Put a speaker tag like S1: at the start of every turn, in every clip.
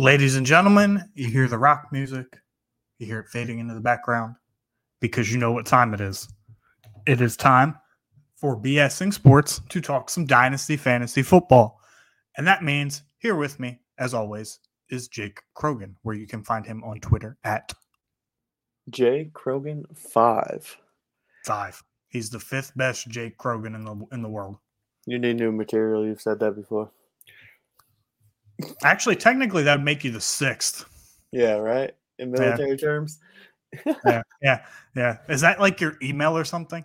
S1: Ladies and gentlemen, you hear the rock music, you hear it fading into the background because you know what time it is. It is time for BSing Sports to talk some Dynasty Fantasy Football. And that means here with me, as always, is Jake Croghan, where you can find him on Twitter at
S2: Jay Croghan five.
S1: five. He's the fifth best Jake Croghan in the in the world.
S2: You need new material. You've said that before.
S1: Actually, technically, that'd make you the sixth.
S2: Yeah, right. In military terms.
S1: Yeah, yeah, yeah. Is that like your email or something?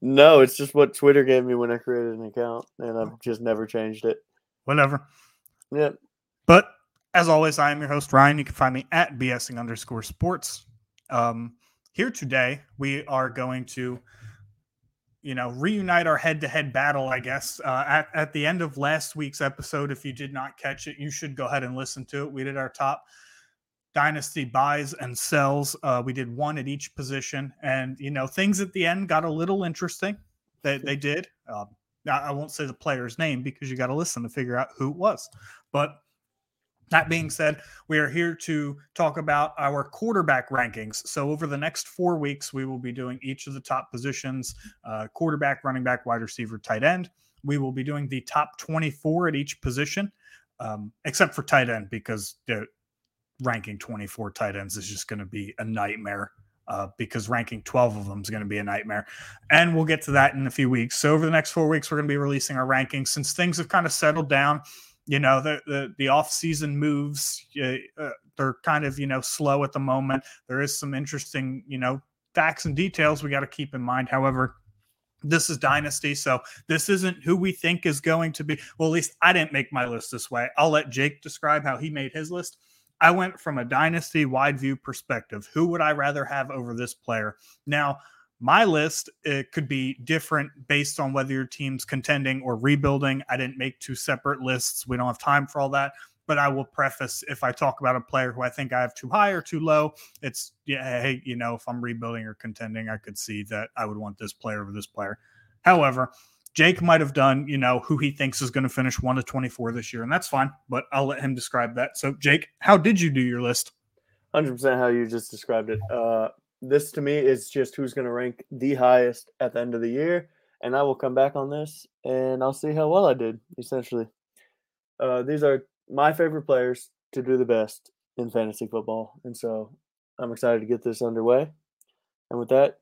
S2: No, it's just what Twitter gave me when I created an account, and I've just never changed it.
S1: Whatever.
S2: Yep.
S1: But as always, I am your host, Ryan. You can find me at BSing underscore sports. Um, here today, we are going to, you know, reunite our head to head battle, I guess. Uh, at, at the end of last week's episode, if you did not catch it, you should go ahead and listen to it. We did our top dynasty buys and sells. Uh, we did one at each position. And, you know, things at the end got a little interesting. They, they did. Um, I I won't say the player's name because you got to listen to figure out who it was. But that being said, we are here to talk about our quarterback rankings. So, over the next four weeks, we will be doing each of the top positions uh, quarterback, running back, wide receiver, tight end. We will be doing the top 24 at each position, um, except for tight end, because ranking 24 tight ends is just going to be a nightmare. Uh, because ranking 12 of them is going to be a nightmare. And we'll get to that in a few weeks. So, over the next four weeks, we're going to be releasing our rankings since things have kind of settled down you know the the, the off season moves uh, they're kind of you know slow at the moment. There is some interesting you know facts and details we got to keep in mind. However this is dynasty so this isn't who we think is going to be well at least i didn't make my list this way. I'll let jake describe how he made his list. I went from a dynasty wide view perspective. Who would i rather have over this player? Now my list it could be different based on whether your team's contending or rebuilding. I didn't make two separate lists. We don't have time for all that. But I will preface if I talk about a player who I think I have too high or too low, it's yeah, hey, you know, if I'm rebuilding or contending, I could see that I would want this player over this player. However, Jake might have done, you know, who he thinks is going to finish 1 to 24 this year, and that's fine, but I'll let him describe that. So, Jake, how did you do your list?
S2: 100% how you just described it. Uh, this to me is just who's going to rank the highest at the end of the year. And I will come back on this and I'll see how well I did, essentially. Uh, these are my favorite players to do the best in fantasy football. And so I'm excited to get this underway. And with that,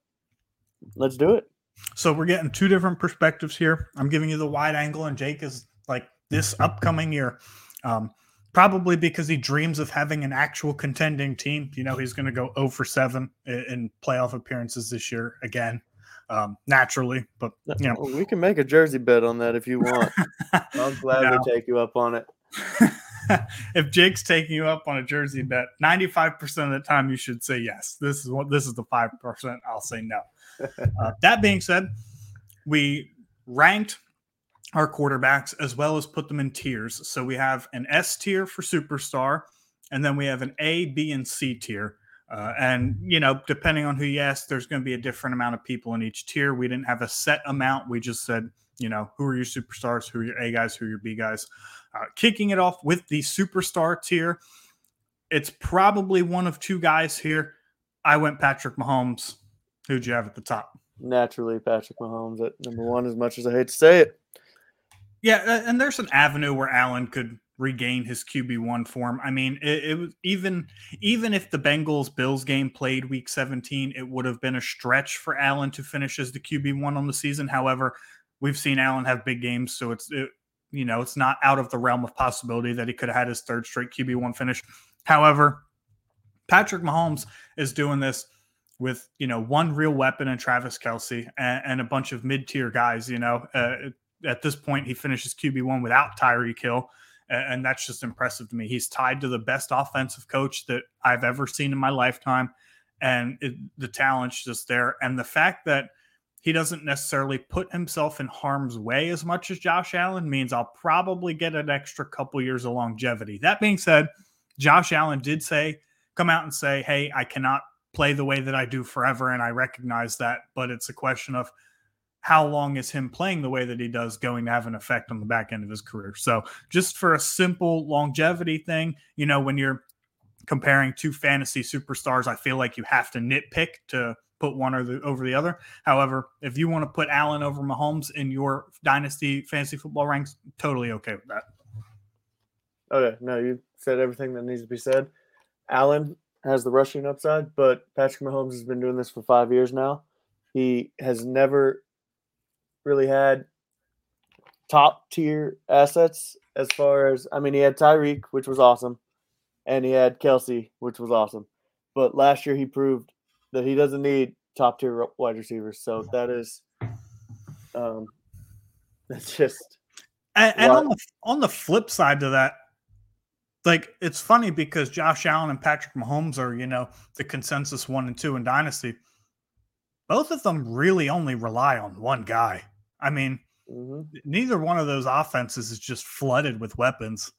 S2: let's do it.
S1: So we're getting two different perspectives here. I'm giving you the wide angle, and Jake is like this upcoming year. Um, probably because he dreams of having an actual contending team. You know, he's going to go 0 for 7 in, in playoff appearances this year again, um, naturally. But, you know,
S2: we can make a jersey bet on that if you want. I'll gladly
S1: No.
S2: take you up on it.
S1: if Jake's taking you up on a jersey bet, 95% of the time you should say yes. This is what this is the 5% I'll say no. Uh, that being said, we ranked our quarterbacks as well as put them in tiers. So we have an S tier for superstar, and then we have an A, B, and C tier. Uh, and you know, depending on who you ask, there's going to be a different amount of people in each tier. We didn't have a set amount. We just said, you know, who are your superstars, who are your A guys, who are your B guys. Uh, kicking it off with the superstar tier, it's probably one of two guys here. I went Patrick Mahomes. Who'd you have at the top?
S2: Naturally, Patrick Mahomes at number one. As much as I hate to say it,
S1: yeah, and there's an avenue where Allen could regain his QB one form. I mean, it, it, was even even if the Bengals Bills game played Week 17, it would have been a stretch for Allen to finish as the QB one on the season. However, we've seen Allen have big games, so it's it, you know it's not out of the realm of possibility that he could have had his third straight QB one finish. However, Patrick Mahomes is doing this with you know one real weapon in Travis Kelce and, and a bunch of mid tier guys. You know, uh, at this point he finishes QB one without Tyreek Hill and that's just impressive to me. He's tied to the best offensive coach that I've ever seen in my lifetime, and it, the talent's just there. And the fact that he doesn't necessarily put himself in harm's way as much as Josh Allen means I'll probably get an extra couple years of longevity. That being said, Josh Allen did say, come out and say, hey, I cannot play the way that I do forever, and I recognize that, but it's a question of how long is him playing the way that he does going to have an effect on the back end of his career. So, just for a simple longevity thing, you know, when you're comparing two fantasy superstars, I feel like you have to nitpick to put one or the, over the other. However, if you want to put Allen over Mahomes in your dynasty fantasy football ranks, totally okay with that.
S2: Okay, no, you said everything that needs to be said. Allen has the rushing upside, but Patrick Mahomes has been doing this for five years now. He has never really had top tier assets as far as I mean he had Tyreek, which was awesome, and he had Kelce, which was awesome. But last year he proved that he doesn't need top tier wide receivers. So that is um that's just
S1: and, and on the on the flip side to that, like it's funny because Josh Allen and Patrick Mahomes are, you know, the consensus one and two in Dynasty. Both of them really only rely on one guy. I mean, mm-hmm. neither one of those offenses is just flooded with weapons.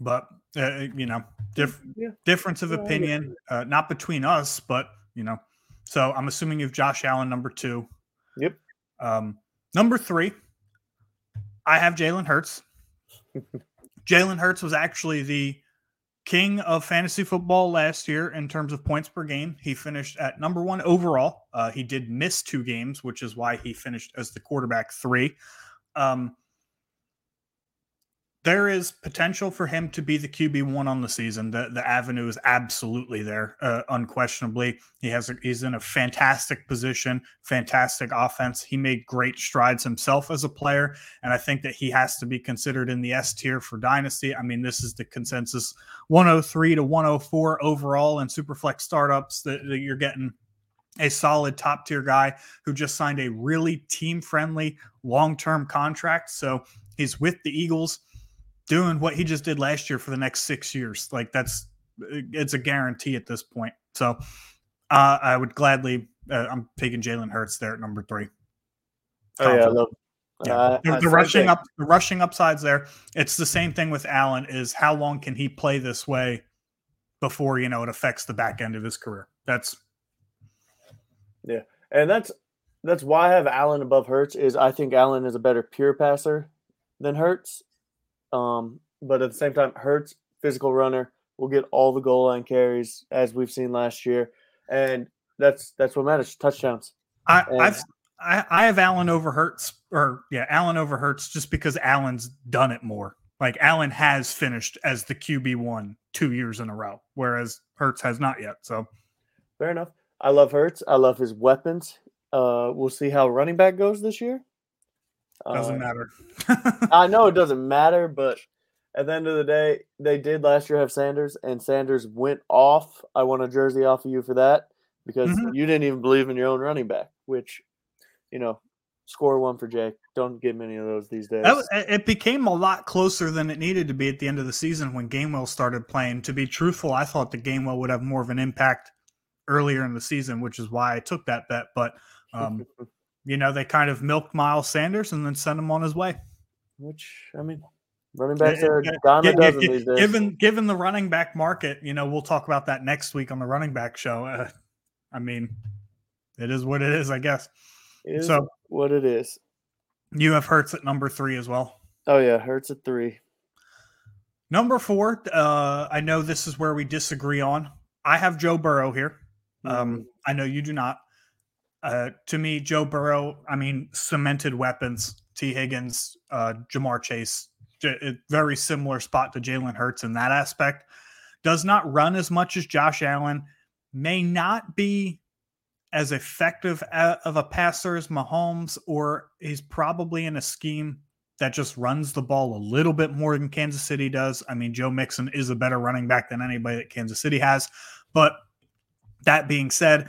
S1: But uh, uh you know, diff- yeah. difference of opinion, uh, not between us, but you know. So I'm assuming you've Josh Allen number two.
S2: Yep.
S1: Um, number three, I have Jalen Hurts. Jalen Hurts was actually the king of fantasy football last year in terms of points per game. He finished at number one overall. Uh, he did miss two games, which is why he finished as the quarterback three. Um, there is potential for him to be the QB one on the season. The the avenue is absolutely there, uh, unquestionably. He has a, he's in a fantastic position, fantastic offense. He made great strides himself as a player, and I think that he has to be considered in the S tier for dynasty. I mean, this is the consensus: 103 to 104 overall in superflex startups that, that you're getting a solid top tier guy who just signed a really team friendly long term contract. So he's with the Eagles doing what he just did last year for the next six years. Like that's it's a guarantee at this point. So uh, I would gladly. Uh, I'm taking Jalen Hurts there at number three.
S2: Oh yeah, I love.
S1: Yeah. Uh, the, the rushing up, the rushing upsides there. It's the same thing with Allen. Is how long can he play this way before you know it affects the back end of his career? That's
S2: yeah, and that's that's why I have Allen above Hurts. Is I think Allen is a better pure passer than Hurts, um, but at the same time, Hurts, physical runner, will get all the goal line carries as we've seen last year, and that's that's what matters. Touchdowns.
S1: I, and, I've I, I have Allen over Hurts, or yeah, Allen over Hurts, just because Allen's done it more. Like Allen has finished as the QB one two years in a row, whereas Hurts has not yet. So
S2: fair enough. I love Hurts. I love his weapons. Uh, we'll see how running back goes this year.
S1: Doesn't uh, matter.
S2: I know it doesn't matter, but at the end of the day, they did last year have Sanders, and Sanders went off. I want a jersey off of you for that because mm-hmm. you didn't even believe in your own running back, which, you know, score one for Jake. Don't get many of those these days.
S1: Was, it became a lot closer than it needed to be at the end of the season when Gainwell started playing. To be truthful, I thought the Gainwell would have more of an impact earlier in the season, which is why I took that bet. But um, you know, they kind of milked Miles Sanders and then sent him on his way.
S2: Which I mean, Running backs
S1: Yeah,
S2: are a
S1: yeah,
S2: dime a
S1: Gi- gi-
S2: dozen
S1: gi-
S2: these days.
S1: Given given the running back market, you know, we'll talk about that next week on the running back show. Uh, I mean, it is what it is, I guess.
S2: Is
S1: so-
S2: what it is.
S1: You have Hurts at number three as well.
S2: Oh yeah, Hurts at three.
S1: Number four, uh, I know this is where we disagree on. I have Joe Burrow here. Um, I know you do not. Uh, to me, Joe Burrow, I mean, cemented weapons. Tee Higgins, uh, Ja'Marr Chase, j- a very similar spot to Jalen Hurts in that aspect. Does not run as much as Josh Allen. May not be as effective a- of a passer as Mahomes, or he's probably in a scheme that just runs the ball a little bit more than Kansas City does. I mean, Joe Mixon is a better running back than anybody that Kansas City has. But that being said,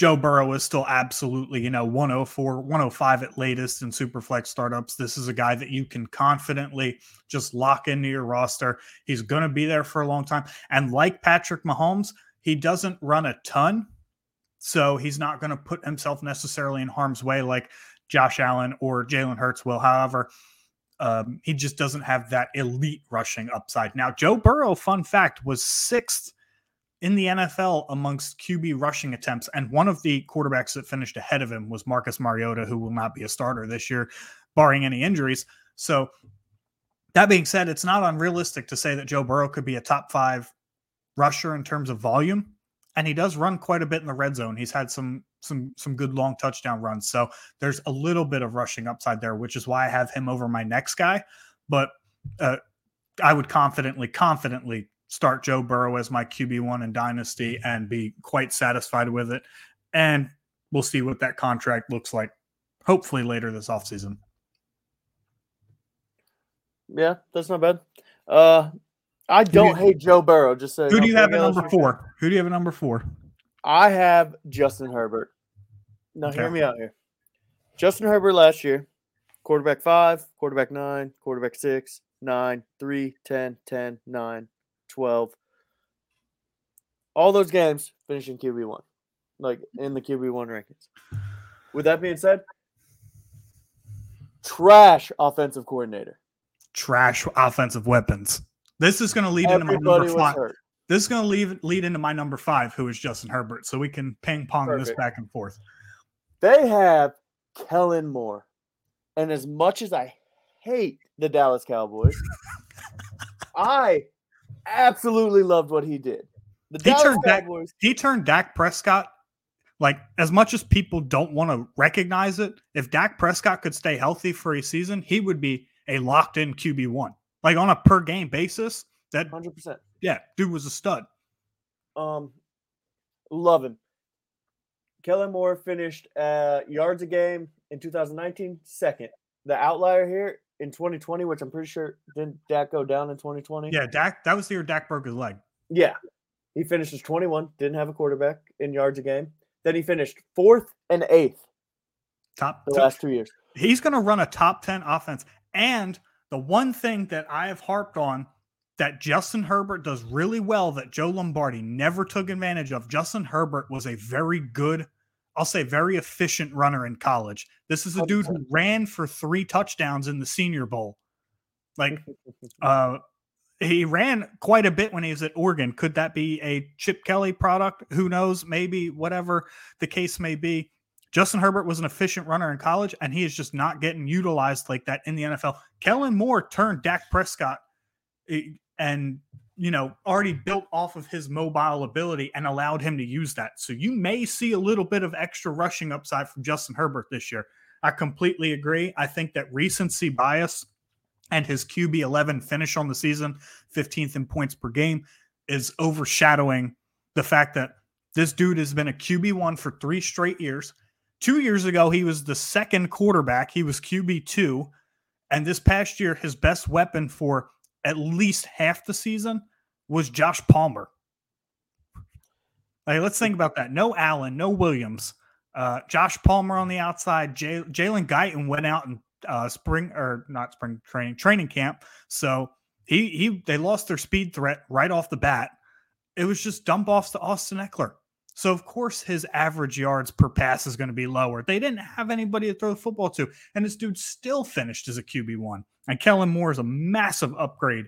S1: Joe Burrow is still absolutely, you know, 104, 105 at latest in Superflex startups. This is a guy that you can confidently just lock into your roster. He's going to be there for a long time. And like Patrick Mahomes, he doesn't run a ton. So he's not going to put himself necessarily in harm's way like Josh Allen or Jalen Hurts will. However, um, he just doesn't have that elite rushing upside. Now, Joe Burrow, fun fact, was sixth in the NFL amongst QB rushing attempts. And one of the quarterbacks that finished ahead of him was Marcus Mariota, who will not be a starter this year, barring any injuries. So, that being said, it's not unrealistic to say that Joe Burrow could be a top five rusher in terms of volume. And he does run quite a bit in the red zone. He's had some some some good long touchdown runs. So there's a little bit of rushing upside there, which is why I have him over my next guy. But uh, I would confidently, confidently start Joe Burrow as my QB1 in Dynasty and be quite satisfied with it. And we'll see what that contract looks like, hopefully later this offseason.
S2: Yeah, that's not bad. Uh, I
S1: do
S2: don't
S1: you-
S2: hate Joe Burrow. Just saying.
S1: Who do you have at number
S2: you
S1: four? Who do you have at number four?
S2: I have Justin Herbert. Now, hear me out here. Justin Herbert last year, quarterback five, quarterback nine, quarterback six, nine, three, 10, 10, 9, 12. All those games finishing QB1, like in the QB1 rankings. With that being said, trash offensive coordinator.
S1: Trash offensive weapons. This is going to lead into my number five.
S2: hurt.
S1: This is going to lead lead into my number five, who is Justin Herbert, so we can ping pong this back and forth.
S2: They have Kellen Moore. And as much as I hate the Dallas Cowboys, I absolutely loved what he did. The
S1: He
S2: Dallas
S1: turned Dak- He turned Dak Prescott like as much as people don't want to recognize it. If Dak Prescott could stay healthy for a season, he would be a locked in QB one, like on a per game basis. That
S2: 100%.
S1: yeah, dude was a stud.
S2: Um, love him. Kellen Moore finished uh, yards a game in 2019, second. The outlier here in 2020, which I'm pretty sure didn't Dak go down in 2020?
S1: Yeah, Dak. That was the year Dak broke his leg.
S2: Yeah. He finishes 21, didn't have a quarterback in yards a game. Then he finished fourth and eighth
S1: Top.
S2: the
S1: top-
S2: last two years.
S1: he's going to run a top 10 offense. And the one thing that I have harped on that Justin Herbert does really well that Joe Lombardi never took advantage of, Justin Herbert was a very good, I'll say very efficient runner in college. This is a dude who ran for three touchdowns in the Senior Bowl. Like, uh, he ran quite a bit when he was at Oregon. Could that be a Chip Kelly product? Who knows? Maybe whatever the case may be. Justin Herbert was an efficient runner in college, and he is just not getting utilized like that in the NFL. Kellen Moore turned Dak Prescott eh, and, you know, already built off of his mobile ability and allowed him to use that. So you may see a little bit of extra rushing upside from Justin Herbert this year. I completely agree. I think that recency bias and his QB 11 finish on the season, 15th in points per game, is overshadowing the fact that this dude has been a QB1 for three straight years. Two years ago, he was the second quarterback. He was QB2. And this past year, his best weapon for at least half the season was Josh Palmer. Hey, let's think about that. No Allen, no Williams. Uh, Josh Palmer on the outside. Jalen Guyton went out and uh, spring or not spring training training camp. So he he they lost their speed threat right off the bat. It was just dump offs to Austin Ekeler. So of course his average yards per pass is going to be lower. They didn't have anybody to throw the football to, and this dude still finished as a QB one. And Kellen Moore is a massive upgrade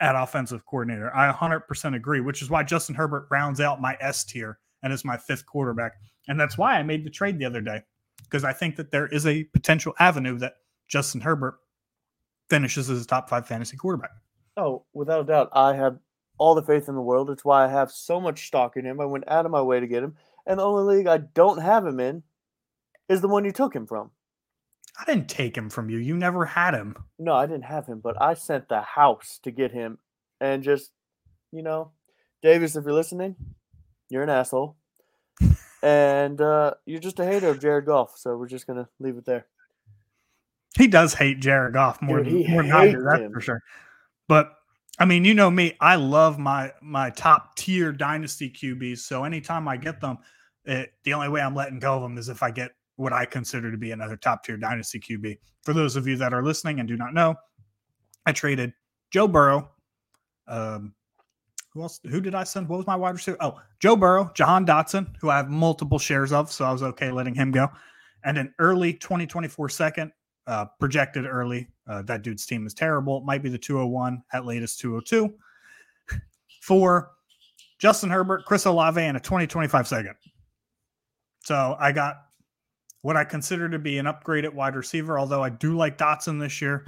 S1: at offensive coordinator. I 100% agree, which is why Justin Herbert rounds out my S tier and is my fifth quarterback. And that's why I made the trade the other day because I think that there is a potential avenue that Justin Herbert finishes as a top five fantasy quarterback.
S2: Oh, without a doubt, I have all the faith in the world. It's why I have so much stock in him. I went out of my way to get him. And the only league I don't have him in is the one you took him from.
S1: I didn't take him from you. You never had him.
S2: No, I didn't have him, but I sent the house to get him. And just, you know, Davis, if you're listening, you're an asshole. and uh, you're just a hater of Jared Goff. So we're just going to leave it there.
S1: He does hate Jared Goff more
S2: Dude,
S1: than, more than I do, that's
S2: him.
S1: for sure. But I mean, you know me, I love my my top tier dynasty QBs. So anytime I get them, it, the only way I'm letting go of them is if I get what I consider to be another top tier dynasty QB. For those of you that are listening and do not know, I traded Joe Burrow. Um, who else? Who did I send? What was my wide receiver? Oh, Joe Burrow, Jahan Dotson, who I have multiple shares of, so I was okay letting him go. And an early 2024 second, uh, projected early. Uh, that dude's team is terrible. It might be the 201 at latest 202 for Justin Herbert, Chris Olave, and a 2025 second. So I got what I consider to be an upgrade at wide receiver, although I do like Dotson this year.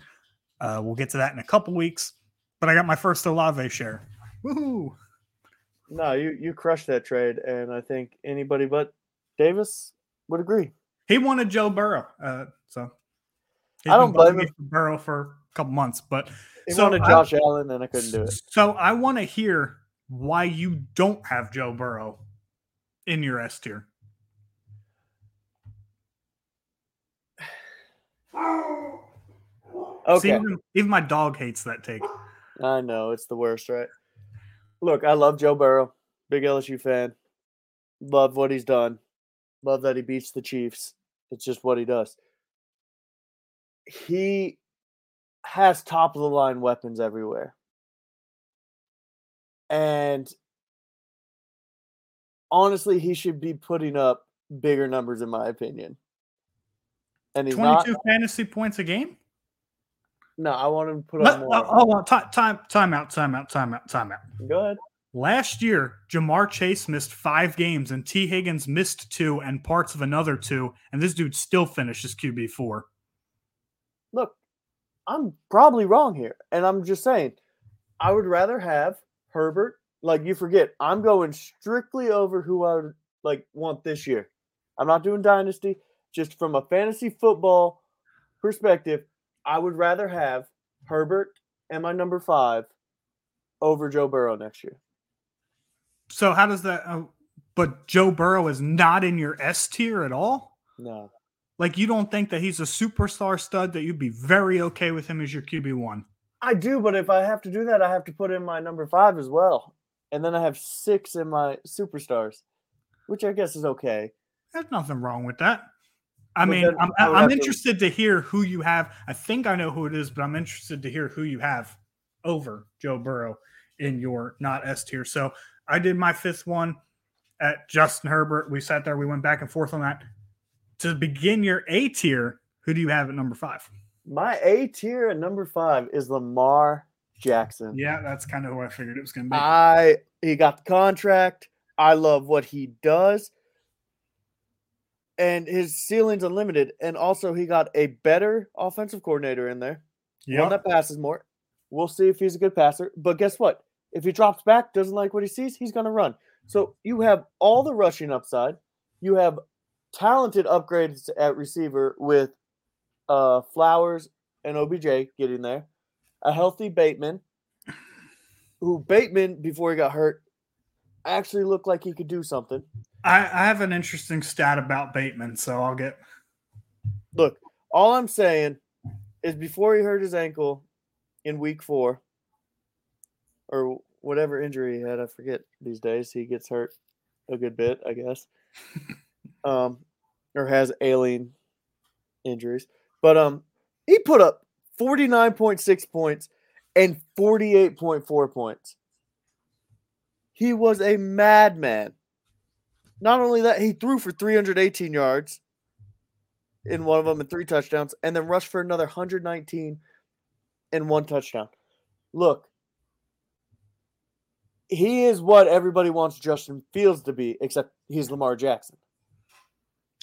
S1: Uh, we'll get to that in a couple weeks. But I got my first Olave share. Woohoo!
S2: No, you, you crushed that trade. And I think anybody but Davis would agree.
S1: He wanted Joe Burrow. Uh, so
S2: I don't blame him.
S1: for Burrow for a couple months, but
S2: He
S1: So
S2: wanted
S1: I-
S2: Josh Allen, and I couldn't do it.
S1: So I want to hear why you don't have Joe Burrow in your S tier. See,
S2: Okay.
S1: even, even my dog hates that take.
S2: I know it's the worst, right? Look, I love Joe Burrow, big LSU fan. Love what he's done. Love that he beats the Chiefs. It's just what he does. He has top of the line weapons everywhere. And honestly, he should be putting up bigger numbers in my opinion. And he's not
S1: 22 fantasy points a game?
S2: no, I want him to put up more.
S1: Oh, oh, hold on. Time, time, time out, time out, time out, time out.
S2: Go ahead.
S1: Last year, Ja'Marr Chase missed five games and Tee Higgins missed two and parts of another two, and this dude still finishes QB4.
S2: look, I'm probably wrong here. And I'm just saying, I would rather have Herbert. Like you forget, I'm going strictly over who I would like want this year. I'm not doing dynasty. Just from a fantasy football perspective, I would rather have Herbert and my number five over Joe Burrow next year.
S1: So how does that? Uh, but Joe Burrow is not in your S tier at all.
S2: No.
S1: Like you don't think that he's a superstar stud that you'd be very okay with him as your QB one.
S2: I do, but if I have to do that, I have to put in my number five as well. And then I have six in my superstars, which I guess is okay.
S1: There's nothing wrong with that. I mean,
S2: then
S1: I'm, I'm
S2: have to-
S1: interested to hear who you have. I think I know who it is, but I'm interested to hear who you have over Joe Burrow in your not S tier. So I did my fifth one at Justin Herbert. We sat there, we went back and forth on that. To begin your A tier, who do you have at number five?
S2: My A tier at number five is Lamar Jackson.
S1: Yeah, that's kind of who I figured it was going to be.
S2: I he got the contract. I love what he does. And his ceiling's unlimited. And also he got a better offensive coordinator in there. One
S1: Yep.
S2: that passes more. We'll see if he's a good passer. But guess what? If he drops back, doesn't like what he sees, he's gonna run. So you have all the rushing upside. You have talented upgrades at receiver with uh Flowers and OBJ getting there. A healthy Bateman, who Bateman before he got hurt actually looked like he could do something.
S1: I, I have an interesting stat about Bateman, so I'll get.
S2: Look, all I'm saying is before he hurt his ankle in week four, or whatever injury he had, I forget these days. He gets hurt a good bit, I guess. um, or has alien injuries. But um he put up 49.6 points and 48.4 points. He was a madman. Not only that, he threw for 318 yards in one of them and three touchdowns, and then rushed for another 119 and one touchdown. Look, he is what everybody wants Justin Fields to be, except he's Lamar Jackson.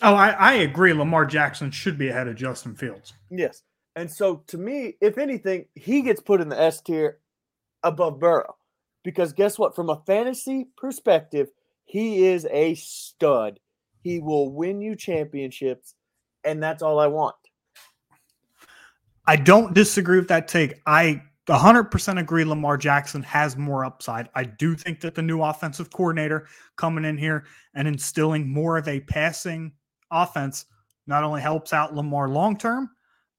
S1: Oh, I, I agree. Lamar Jackson should be ahead of Justin Fields.
S2: Yes. And so to me, if anything, he gets put in the S tier above Burrow. Because guess what? From a fantasy perspective, he is a stud. He will win you championships, and that's all I want.
S1: I don't disagree with that take. I 100% agree Lamar Jackson has more upside. I do think that the new offensive coordinator coming in here and instilling more of a passing offense not only helps out Lamar long term,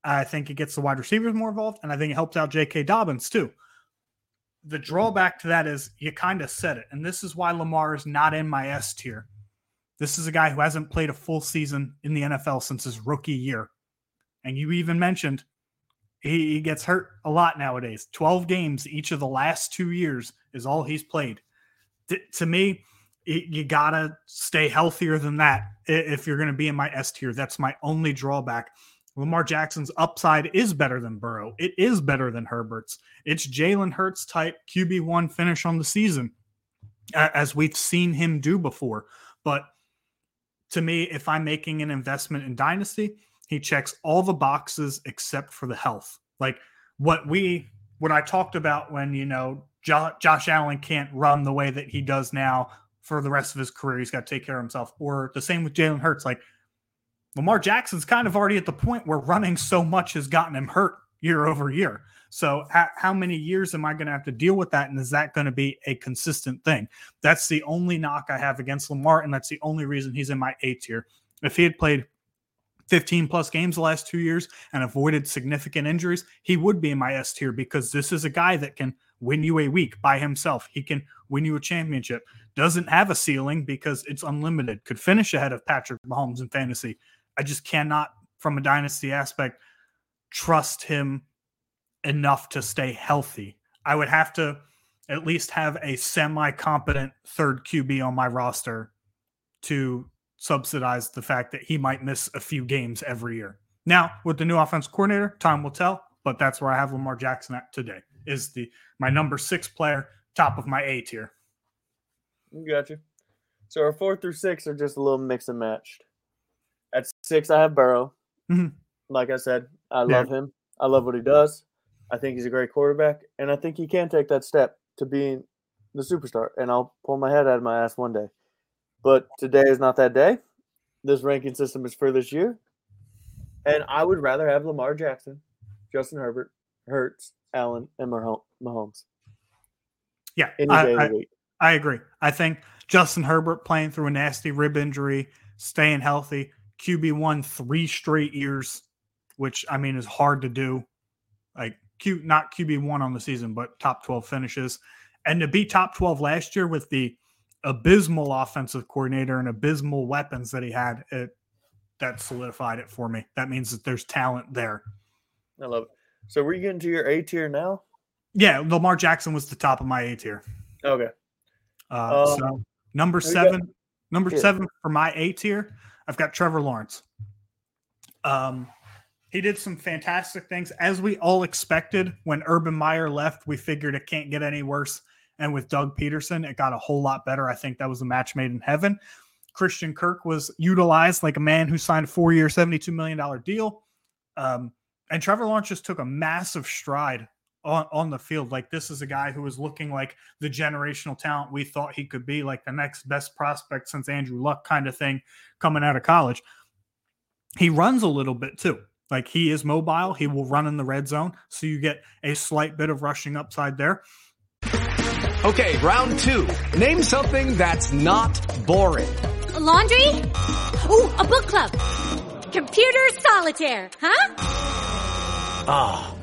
S1: I think it gets the wide receivers more involved, and I think it helps out J.K. Dobbins too. The drawback to that is you kind of said it, and this is why Lamar is not in my S tier. This is a guy who hasn't played a full season in the NFL since his rookie year. And you even mentioned he, he gets hurt a lot nowadays. 12 games each of the last two years is all he's played. To me, it, you got to stay healthier than that if you're going to be in my S tier. That's my only drawback. Lamar Jackson's upside is better than Burrow. It is better than Herbert's. It's Jalen Hurts type QB1 finish on the season, as we've seen him do before. But to me, if I'm making an investment in Dynasty, he checks all the boxes except for the health. Like what we, what I talked about when, you know, jo- Josh Allen can't run the way that he does now for the rest of his career. He's got to take care of himself. Or the same with Jalen Hurts. Like Lamar Jackson's kind of already at the point where running so much has gotten him hurt year over year. So how, how many years am I going to have to deal with that? And is that going to be a consistent thing? That's the only knock I have against Lamar, and that's the only reason he's in my A tier. If he had played 15 plus games the last two years and avoided significant injuries, he would be in my S tier because this is a guy that can win you a week by himself. He can win you a championship. Doesn't have a ceiling because it's unlimited. Could finish ahead of Patrick Mahomes in fantasy. I just cannot, from a dynasty aspect, trust him enough to stay healthy. I would have to at least have a semi competent third QB on my roster to subsidize the fact that he might miss a few games every year. Now, with the new offense coordinator, time will tell, but that's where I have Lamar Jackson at today. Is the my number six player, top of my A tier.
S2: Gotcha. So our four through six are just a little mix and matched. Six, I have Burrow.
S1: Mm-hmm.
S2: Like I said, I love him. I love what he does. I think he's a great quarterback, and I think he can take that step to being the superstar. And I'll pull my head out of my ass one day. But today is not that day. This ranking system is for this year. And I would rather have Lamar Jackson, Justin Herbert, Hurts, Allen, and Mahomes.
S1: Yeah, I, I, I agree. I think Justin Herbert playing through a nasty rib injury, staying healthy, QB one three straight years, which I mean is hard to do. Like Q not QB one on the season, but top 12 finishes. And to be top 12 last year with the abysmal offensive coordinator and abysmal weapons that he had, it that solidified it for me. That means that there's talent there.
S2: I love it. So we're you getting to your A tier now?
S1: Yeah, Lamar Jackson was the top of my A tier.
S2: Okay.
S1: Uh, um, so number seven, got, number yeah. seven for my A tier, I've got Trevor Lawrence. Um, he did some fantastic things, as we all expected. When Urban Meyer left, we figured it can't get any worse. And with Doug Pederson, it got a whole lot better. I think that was a match made in heaven. Christian Kirk was utilized like a man who signed a four year, $72 million deal. Um, and Trevor Lawrence just took a massive stride on, on the field. Like, this is a guy who is looking like the generational talent we thought he could be, like the next best prospect since Andrew Luck kind of thing coming out of college. He runs a little bit too. Like he is mobile, he will run in the red zone. So you get a slight bit of rushing upside there.
S3: Okay, round two. Name something that's not boring.
S4: A laundry? Ooh, a book club. Computer solitaire, huh?
S3: Ah, oh,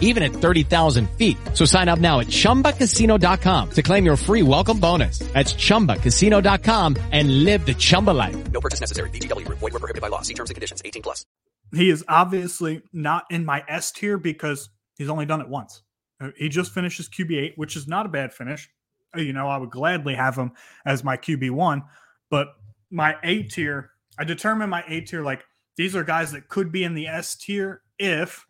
S5: even at 30,000 feet. So sign up now at ChumbaCasino.com to claim your free welcome bonus. That's ChumbaCasino.com and live the Chumba life.
S3: No purchase necessary. VGW. Void were prohibited by law. See terms and conditions. 18 plus.
S1: He is obviously not in my S tier because he's only done it once. Uh, He just finished his QB8, which is not a bad finish. Uh, You know, I would gladly have him as my QB1, but my A tier, I determine my A tier like these are guys that could be in the S tier if,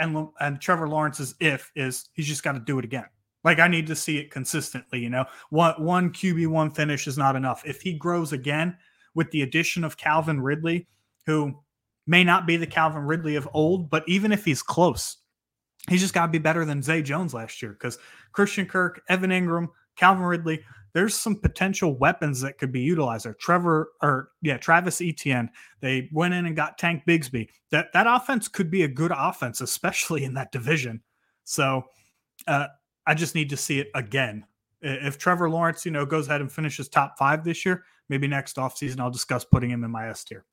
S1: and and Trevor Lawrence's if is he's just got to do it again. Like I need to see it consistently. You know, one one QB one finish is not enough. If he grows again with the addition of Calvin Ridley, who may not be the Calvin Ridley of old, but even if he's close, he's just got to be better than Zay Jones last year because Christian Kirk, Evan Ingram, Calvin Ridley, there's some potential weapons that could be utilized there. Trevor or yeah, Travis Etienne. They went in and got Tank Bigsby. That that offense could be a good offense, especially in that division. So uh, I just need to see it again. If Trevor Lawrence, you know, goes ahead and finishes top five this year, maybe next offseason I'll discuss putting him in my S tier.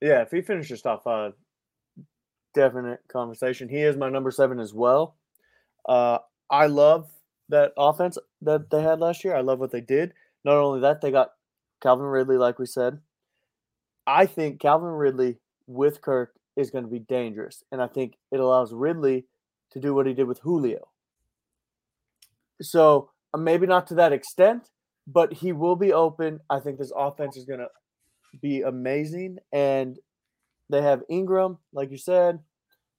S2: Yeah, if he finishes top five, definite conversation. He is my number seven as well. Uh, I love that offense that they had last year. I love what they did. Not only that, they got Calvin Ridley, like we said. I think Calvin Ridley with Kirk is going to be dangerous, and I think it allows Ridley to do what he did with Julio. So uh, maybe not to that extent, but he will be open. I think this offense is going to be amazing. And they have Engram, like you said.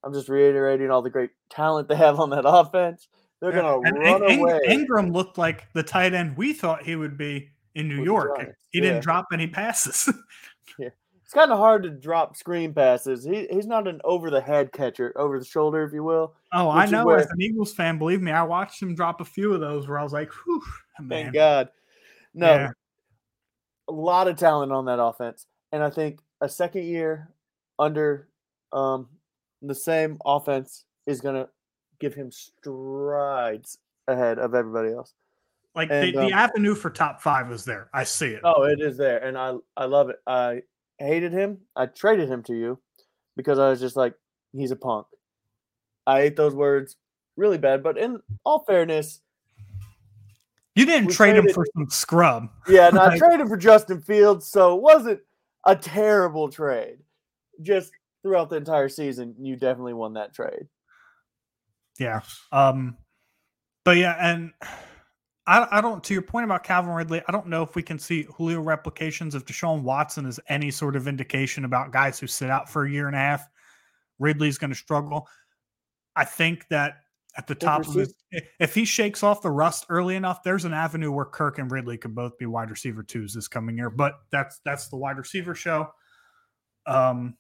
S2: I'm just reiterating all the great talent they have on that offense. They're
S1: Yeah,
S2: going to
S1: and
S2: run away.
S1: Engram looked like the tight end we thought he would be in New
S2: With
S1: York. He
S2: yeah.
S1: didn't drop any passes.
S2: It's kind of hard to drop screen passes. He, he's not an over the head catcher, over the shoulder, if you will.
S1: oh, I know.
S2: where-
S1: As an Eagles fan, believe me, I watched him drop a few of those where I was like, "Whew, man."
S2: Thank God. No,
S1: Yeah.
S2: a lot of talent on that offense. And I think a second year under um, the same offense is going to give him strides ahead of everybody else.
S1: Like
S2: And,
S1: the, the
S2: um,
S1: avenue for top five is there. I see it.
S2: Oh, it is there, and I I love it. I hated him. I traded him to you because I was just like, he's a punk. I ate those words really bad, but in all fairness,
S1: You didn't trade him for some scrub.
S2: yeah, and I traded for Justin Fields, so it wasn't a terrible trade. Just throughout the entire season, you definitely won that trade.
S1: Yeah. Um, but yeah, and I, I don't, to your point about Calvin Ridley, I don't know if we can see Julio replications of Deshaun Watson as any sort of indication about guys who sit out for a year and a half. Ridley's going to struggle. I think that at the top of his, if he shakes off the rust early enough, there's an avenue where Kirk and Ridley could both be wide receiver twos this coming year. But that's that's the wide receiver show. Um,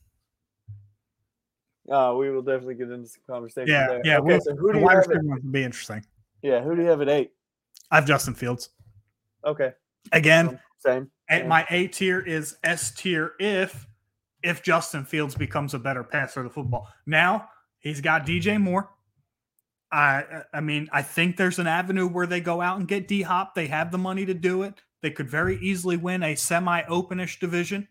S2: Uh, we will definitely get into some conversation.
S1: yeah,
S2: there.
S1: yeah.
S2: Okay,
S1: we'll-
S2: so who do you have? At,
S1: would be interesting.
S2: yeah, who do you have at eight?
S1: I have Justin Fields
S2: Okay,
S1: again.
S2: um, same.
S1: And
S2: same.
S1: my A tier is S tier if if Justin Fields becomes a better passer of the football. Now he's got DJ Moore. I I mean I think there's an avenue where they go out and get D Hop. They have the money to do it. They could very easily win a semi-openish division.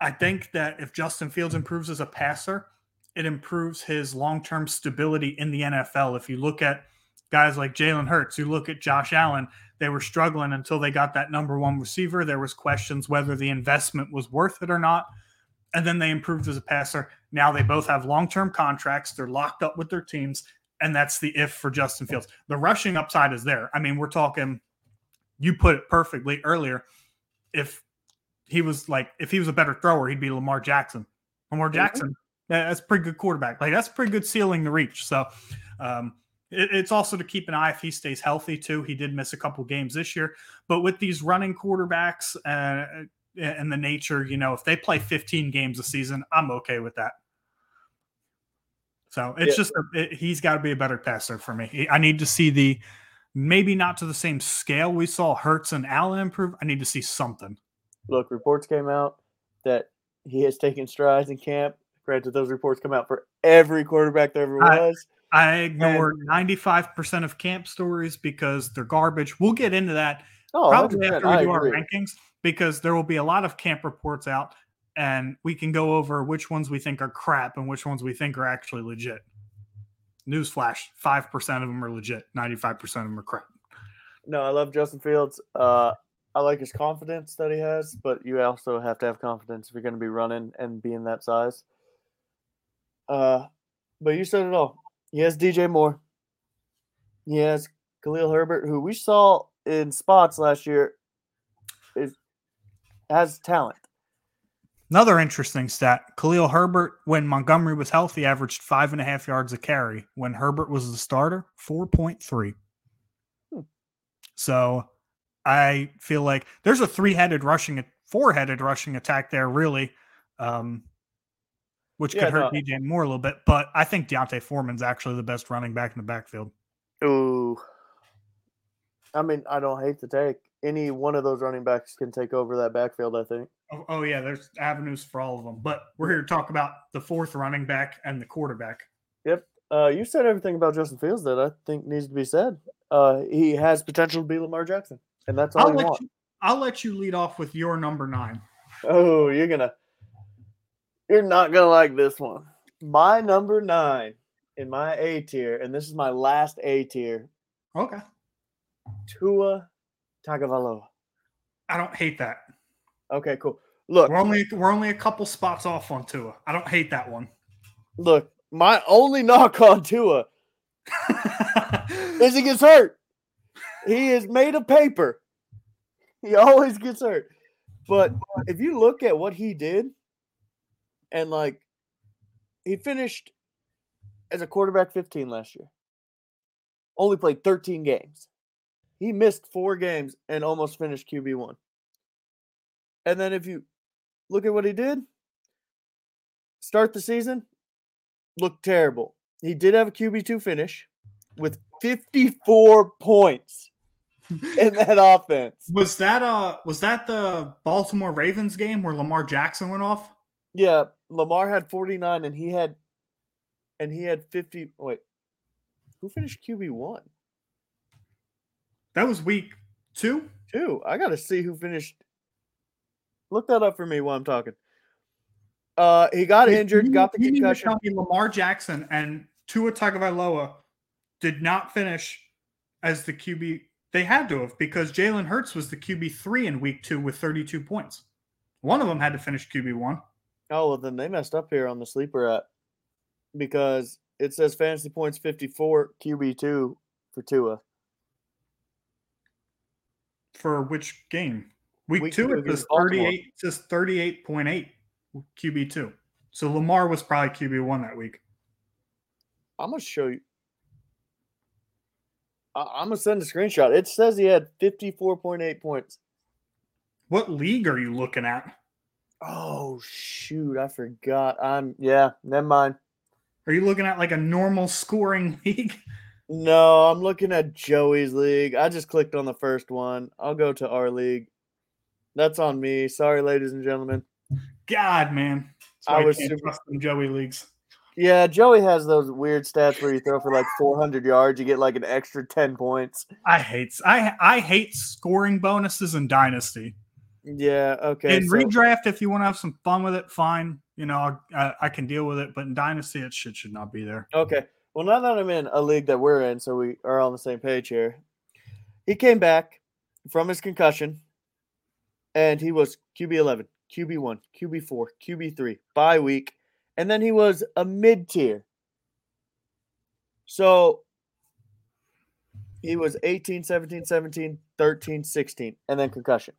S1: I think that if Justin Fields improves as a passer, it improves his long-term stability in the NFL. If you look at guys like Jalen Hurts, you look at Josh Allen, they were struggling until they got that number one receiver. There was questions whether the investment was worth it or not. And then they improved as a passer. Now they both have long-term contracts. They're locked up with their teams. And that's the if for Justin Fields. The rushing upside is there. I mean, we're talking, you put it perfectly earlier. If he was like, if he was a better thrower, he'd be Lamar Jackson. Lamar Jackson, that's a pretty good quarterback. Like that's a pretty good ceiling to reach. So um, it- it's also to keep an eye if he stays healthy too. He did miss a couple games this year, but with these running quarterbacks uh, and the nature, you know, if they play 15 games a season, I'm okay with that. So it's
S2: Yeah.
S1: just a, it, he's got to be a better passer for me. I need to see the Maybe not to the same scale we saw Hurts and Allen improve. I need to see something.
S2: Look, reports came out that he has taken strides in camp. Granted, those reports come out for every quarterback there ever
S1: I-
S2: was.
S1: I ignore 95% of camp stories because they're garbage. We'll get into that
S2: Oh,
S1: probably after we
S2: I
S1: do our rankings because there will be a lot of camp reports out and we can go over which ones we think are crap and which ones we think are actually legit. Newsflash 5% of them are legit, 95% of them are crap.
S2: No, I love Justin Fields. Uh, I like his confidence that he has, but you also have to have confidence if you're going to be running and being that size. Uh, but you said it all. He has DJ Moore. He has Khalil Herbert, who we saw in spots last year, is has talent.
S1: Another interesting stat Khalil Herbert, when Montgomery was healthy, averaged five and a half yards a carry. When Herbert was the starter, 4.3.
S2: Hmm.
S1: So I feel like there's a three headed rushing, four headed rushing attack there, really, um, which
S2: Yeah,
S1: could hurt
S2: no.
S1: DJ Moore a little bit. But I think D'Onta Foreman's actually the best running back in the backfield.
S2: Ooh. I mean, I don't hate to take any one of those running backs can take over that backfield. I think.
S1: Oh, oh, yeah, there's avenues for all of them. But we're here to talk about the fourth running back and the quarterback.
S2: Yep. Uh, you said everything about Justin Fields that I think needs to be said. Uh, he has potential to be Lamar Jackson, and that's all
S1: I'll
S2: you
S1: let
S2: want.
S1: you, I'll let you lead off with your number nine.
S2: Oh, you're gonna, you're not gonna like this one. My number nine in my A tier, and this is my last A tier.
S1: Okay.
S2: Tua Tagovailoa.
S1: I don't hate that.
S2: Okay, cool. Look,
S1: We're only we're only a couple spots off on Tua. I don't hate that one.
S2: look. My only knock on Tua is he gets hurt. He is made of paper. He always gets hurt. But if you look at what he did, and like he finished as a quarterback 15 last year, only played 13 games. He missed four games and almost finished QB1. And then if you look at what he did, start the season, looked terrible. He did have a QB2 finish with 54 points in that offense.
S1: was that uh was that the Baltimore Ravens game where Lamar Jackson went off?
S2: Yeah, Lamar had 49 and he had and he had 50 wait. Who finished QB1?
S1: That was week two.
S2: Two. I got to see who finished Look that up for me while I'm talking. Uh he got injured,
S1: you-
S2: got the concussion.
S1: tell me Lamar Jackson and Tua Tagovailoa did not finish as the QB. They had to have because Jalen Hurts was the QB three in week two with 32 points. One of them had to finish QB one.
S2: Oh, well, then they messed up here on the sleeper app because it says fantasy points 54, QB2 for Tua.
S1: For which game? Week,
S2: Week
S1: two,
S2: two
S1: it says 38, it says 38.8 QB two. So Lamar was probably QB one that week.
S2: I'm going to show you. I- I'm going to send a screenshot. It says he had 54.8 points.
S1: What league are you looking at?
S2: Oh, shoot. I forgot. I'm, yeah, never mind.
S1: Are you looking at like a normal scoring league?
S2: No, I'm looking at Joey's league. I just clicked on the first one. I'll go to our league. That's on me. Sorry, ladies and gentlemen.
S1: God, man.
S2: I was super-
S1: trust Joey leagues.
S2: Yeah, Joey has those weird stats where you throw for like 400 yards, you get like an extra 10 points.
S1: I hate I I hate scoring bonuses in Dynasty.
S2: Yeah, okay.
S1: in
S2: so-
S1: redraft, if you want to have some fun with it, fine. You know, I, I can deal with it. But in Dynasty, it shit should not be there.
S2: Okay. Well, now that I'm in a league that we're in, so we are on the same page here. He came back from his concussion, and he was QB 11, QB 1, QB 4, QB 3, bye week, and then he was a mid tier. So he was 18, 17, 17, 13, 16, and then concussion.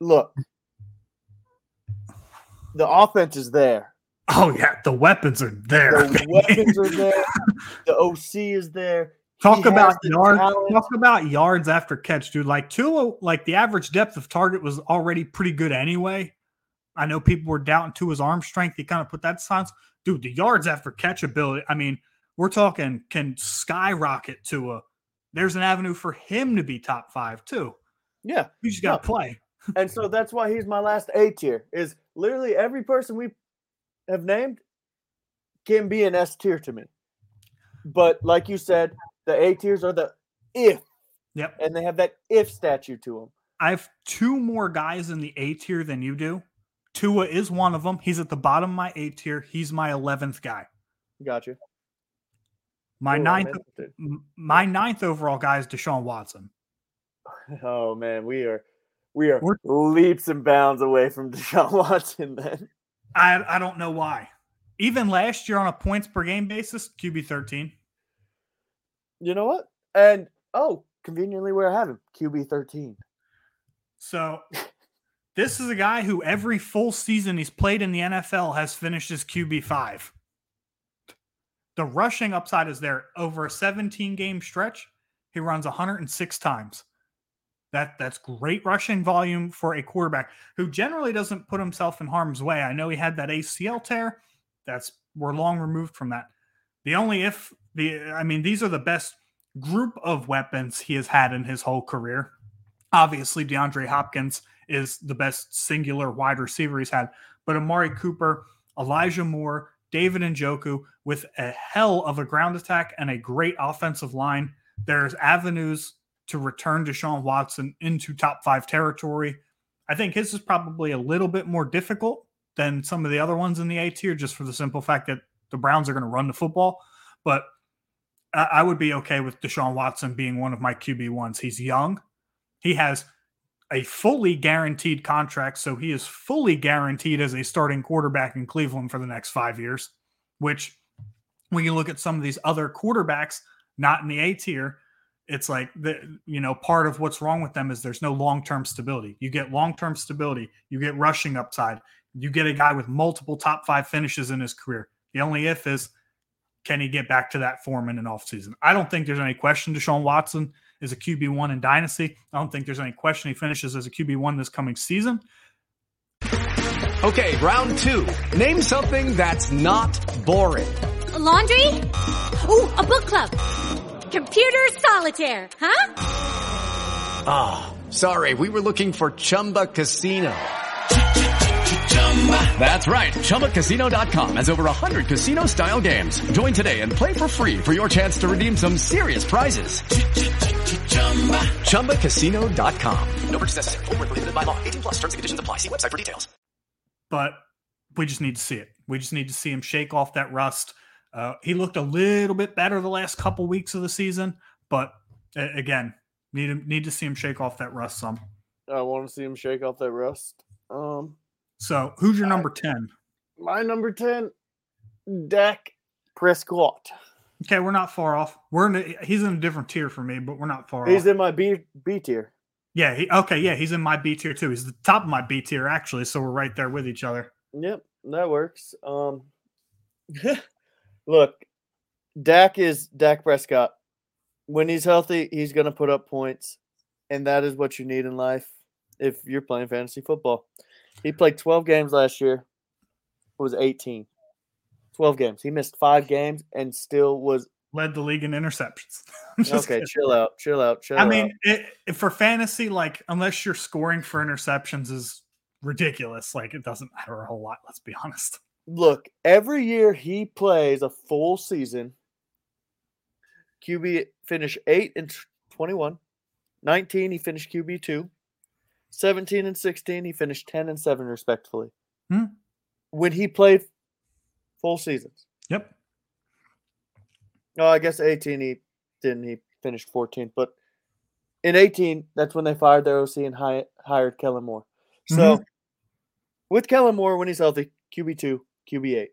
S2: Look, the offense is there.
S1: Oh yeah, the weapons are there.
S2: The weapons are there. The OC is there.
S1: Talk
S2: He
S1: about yards.
S2: talent.
S1: Talk about yards after catch, dude. Like Tua, like the average depth of target was already pretty good anyway. I know people were doubting to his arm strength. He kind of put that to. Dude, the yards after catch ability. I mean, we're talking can skyrocket to a. There's an avenue for him to be top five too.
S2: Yeah,
S1: You just got to
S2: No.
S1: play.
S2: and so that's why he's my last A tier. Is literally every person we have named can be an S tier to me. But like you said, the A tiers are the if,
S1: Yep.
S2: and they have that if statue to them.
S1: I have two more guys in the A tier than you do. Tua is one of them. He's at the bottom of my A tier. He's my eleventh guy.
S2: Gotcha.
S1: My
S2: Ooh,
S1: ninth, my ninth overall guy is Deshaun Watson.
S2: Oh man, we are we are
S1: We're-
S2: leaps and bounds away from Deshaun Watson. Then
S1: I I don't know why. Even last year on a points per game basis, QB thirteen.
S2: you know what? And oh, conveniently, where I have him, QB thirteen.
S1: So this is a guy who every full season he's played in the NFL has finished as QB five. The rushing upside is there over a 17 game stretch. He runs 106 times. That that's great rushing volume for a quarterback who generally doesn't put himself in harm's way. I know he had that ACL tear. That's we're long removed from that. The only if the I mean these are the best group of weapons he has had in his whole career. Obviously, DeAndre Hopkins is the best singular wide receiver he's had, but Amari Cooper, Elijah Moore, David Njoku with a hell of a ground attack and a great offensive line. There's avenues to return Deshaun Watson into top five territory. I think his is probably a little bit more difficult than some of the other ones in the A tier, just for the simple fact that the Browns are going to run the football. But I I would be okay with Deshaun Watson being one of my QB ones. He's young. He has a fully guaranteed contract, so he is fully guaranteed as a starting quarterback in Cleveland for the next five years. Which, when you look at some of these other quarterbacks not in the A tier, it's like the you know part of what's wrong with them is there's no long term stability. You get long term stability, you get rushing upside, you get a guy with multiple top five finishes in his career. The only if is can he get back to that form in an offseason? I don't think there's any question to Deshaun Watson is a QB1 in Dynasty. I don't think there's any question he finishes as a QB1 this coming season.
S3: Okay, round two. Name something that's not boring.
S4: A laundry? Ooh, a book club. Computer solitaire, huh?
S3: Ah, sorry, we were looking for Chumba Casino. That's right. ChumbaCasino.com has over 100 casino style games. Join today and play for free for your chance to redeem some serious prizes. ChumbaCasino.com. No purchase necessary. Void where prohibited by law. 18 plus terms and conditions apply. See website for details.
S1: but we just need to see it. We just need to see him shake off that rust. Uh, he looked a little bit better the last couple weeks of the season, but uh, again, need him, need to see him shake off that rust some.
S2: I want to see him shake off that rust. Um,
S1: So, who's your number ten?
S2: my number ten, Dak Prescott.
S1: Okay, we're not far off. We're in a, he's in a different tier for me, but we're not far
S2: He's
S1: off.
S2: He's in my B B tier.
S1: yeah, he, okay, yeah, he's in my B tier too. He's the top of my B tier actually, so we're right there with each other.
S2: Yep, that works. Um, look, Dak is Dak Prescott. When he's healthy, he's going to put up points, and that is what you need in life if you're playing fantasy football. He played 12 games last year. It was 18. 12 games. He missed five games and still was
S1: Led the league in interceptions.
S2: Okay.
S1: kidding.
S2: Chill out, chill out, chill
S1: I
S2: out.
S1: I mean, it, for fantasy, like unless you're scoring for interceptions, is ridiculous. Like it doesn't matter a whole lot. Let's be honest.
S2: look, every year he plays a full season, QB finish 8 and tw- 21. 19 he finished QB 2. 17 and 16 he finished 10 and 7 respectively.
S1: Hmm.
S2: When he played full seasons.
S1: Yep.
S2: Oh, I guess 18 he didn't he finished 14th, but in 18 that's when they fired their OC and hi- hired Kellen Moore. So mm-hmm. with Kellen Moore when he's healthy, QB2, QB8.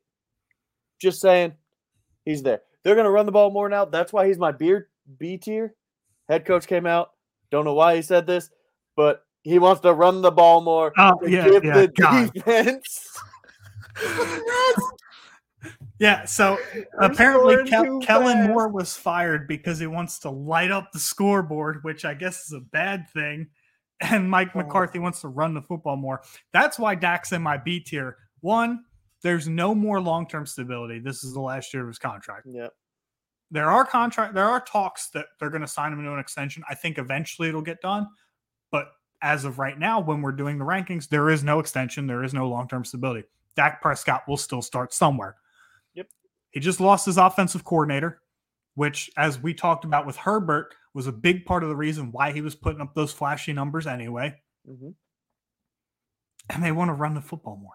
S2: Just saying, he's there. They're going to run the ball more now. That's why he's my beard B tier. Head coach came out. Don't know why he said this, but he wants to run the ball more.
S1: Oh,
S2: to
S1: yeah,
S2: give
S1: yeah,
S2: the
S1: God.
S2: defense.
S1: Yeah. So
S2: I'm
S1: apparently, Kel- Kellen. Moore was fired because he wants to light up the scoreboard, which I guess is a bad thing. And Mike
S2: Oh.
S1: McCarthy wants to run the football more. That's why Dak's in my B tier. One, there's no more long term stability. This is the last year of his contract.
S2: Yep.
S1: there are contract there are talks that they're going to sign him to an extension. I think eventually it'll get done, but as of right now, when we're doing the rankings, there is no extension, there is no long term stability. Dak Prescott will still start somewhere. He just lost his offensive coordinator, which, as we talked about with Herbert, was a big part of the reason why he was putting up those flashy numbers anyway.
S2: Mhm.
S1: And they want to run the football more.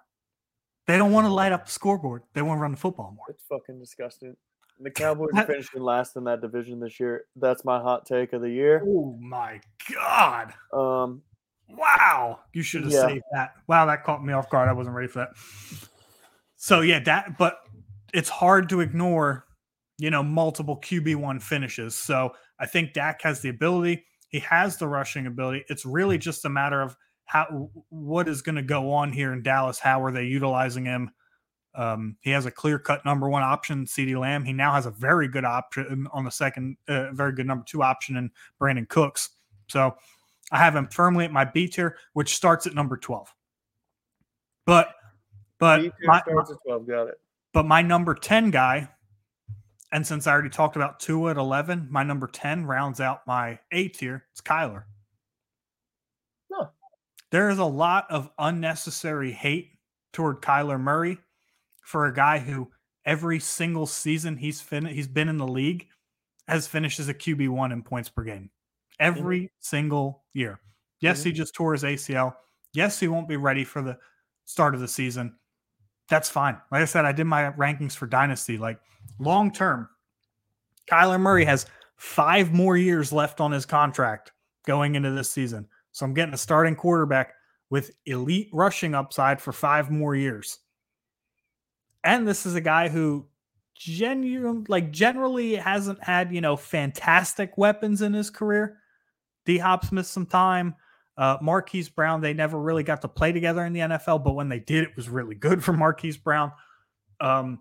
S1: They don't want to light up the scoreboard. They want to run the football more.
S2: It's fucking disgusting. The Cowboys
S1: That-
S2: finishing last in that division this year. That's my hot take of the year.
S1: Oh my God.
S2: Um,
S1: Wow. You should have
S2: Yeah.
S1: saved that. Wow, that caught me off guard. I wasn't ready for that. So yeah, that but it's hard to ignore, you know, multiple QB1 finishes. So I think Dak has the ability, he has the rushing ability. It's really just a matter of how what is going to go on here in Dallas. How are they utilizing him? Um, he has a clear cut number one option, CeeDee Lamb. He now has a very good option on the second, uh, very good number two option in Brandin Cooks. So I have him firmly at my B tier, which starts at number 12. But, but, my,
S2: starts at 12. Got it.
S1: But my number 10 guy, and since I already talked about two at 11, my number 10 rounds out my A tier. It's Kyler.
S2: Huh.
S1: There is a lot of unnecessary hate toward Kyler Murray for a guy who every single season he's fin- he's been in the league has finished as a QB one in points per game every mm-hmm. single year. Yes, mm-hmm. he just tore his ACL. Yes, he won't be ready for the start of the season. That's fine. Like I said, I did my rankings for Dynasty. Like long term, Kyler Murray has five more years left on his contract going into this season. So I'm getting a starting quarterback with elite rushing upside for five more years. And this is a guy who genuine like generally hasn't had, you know, fantastic weapons in his career. D Hop's missed some time. Uh, Marquise Brown, they never really got to play together in the NFL, but when they did, it was really good for Marquise Brown. Um,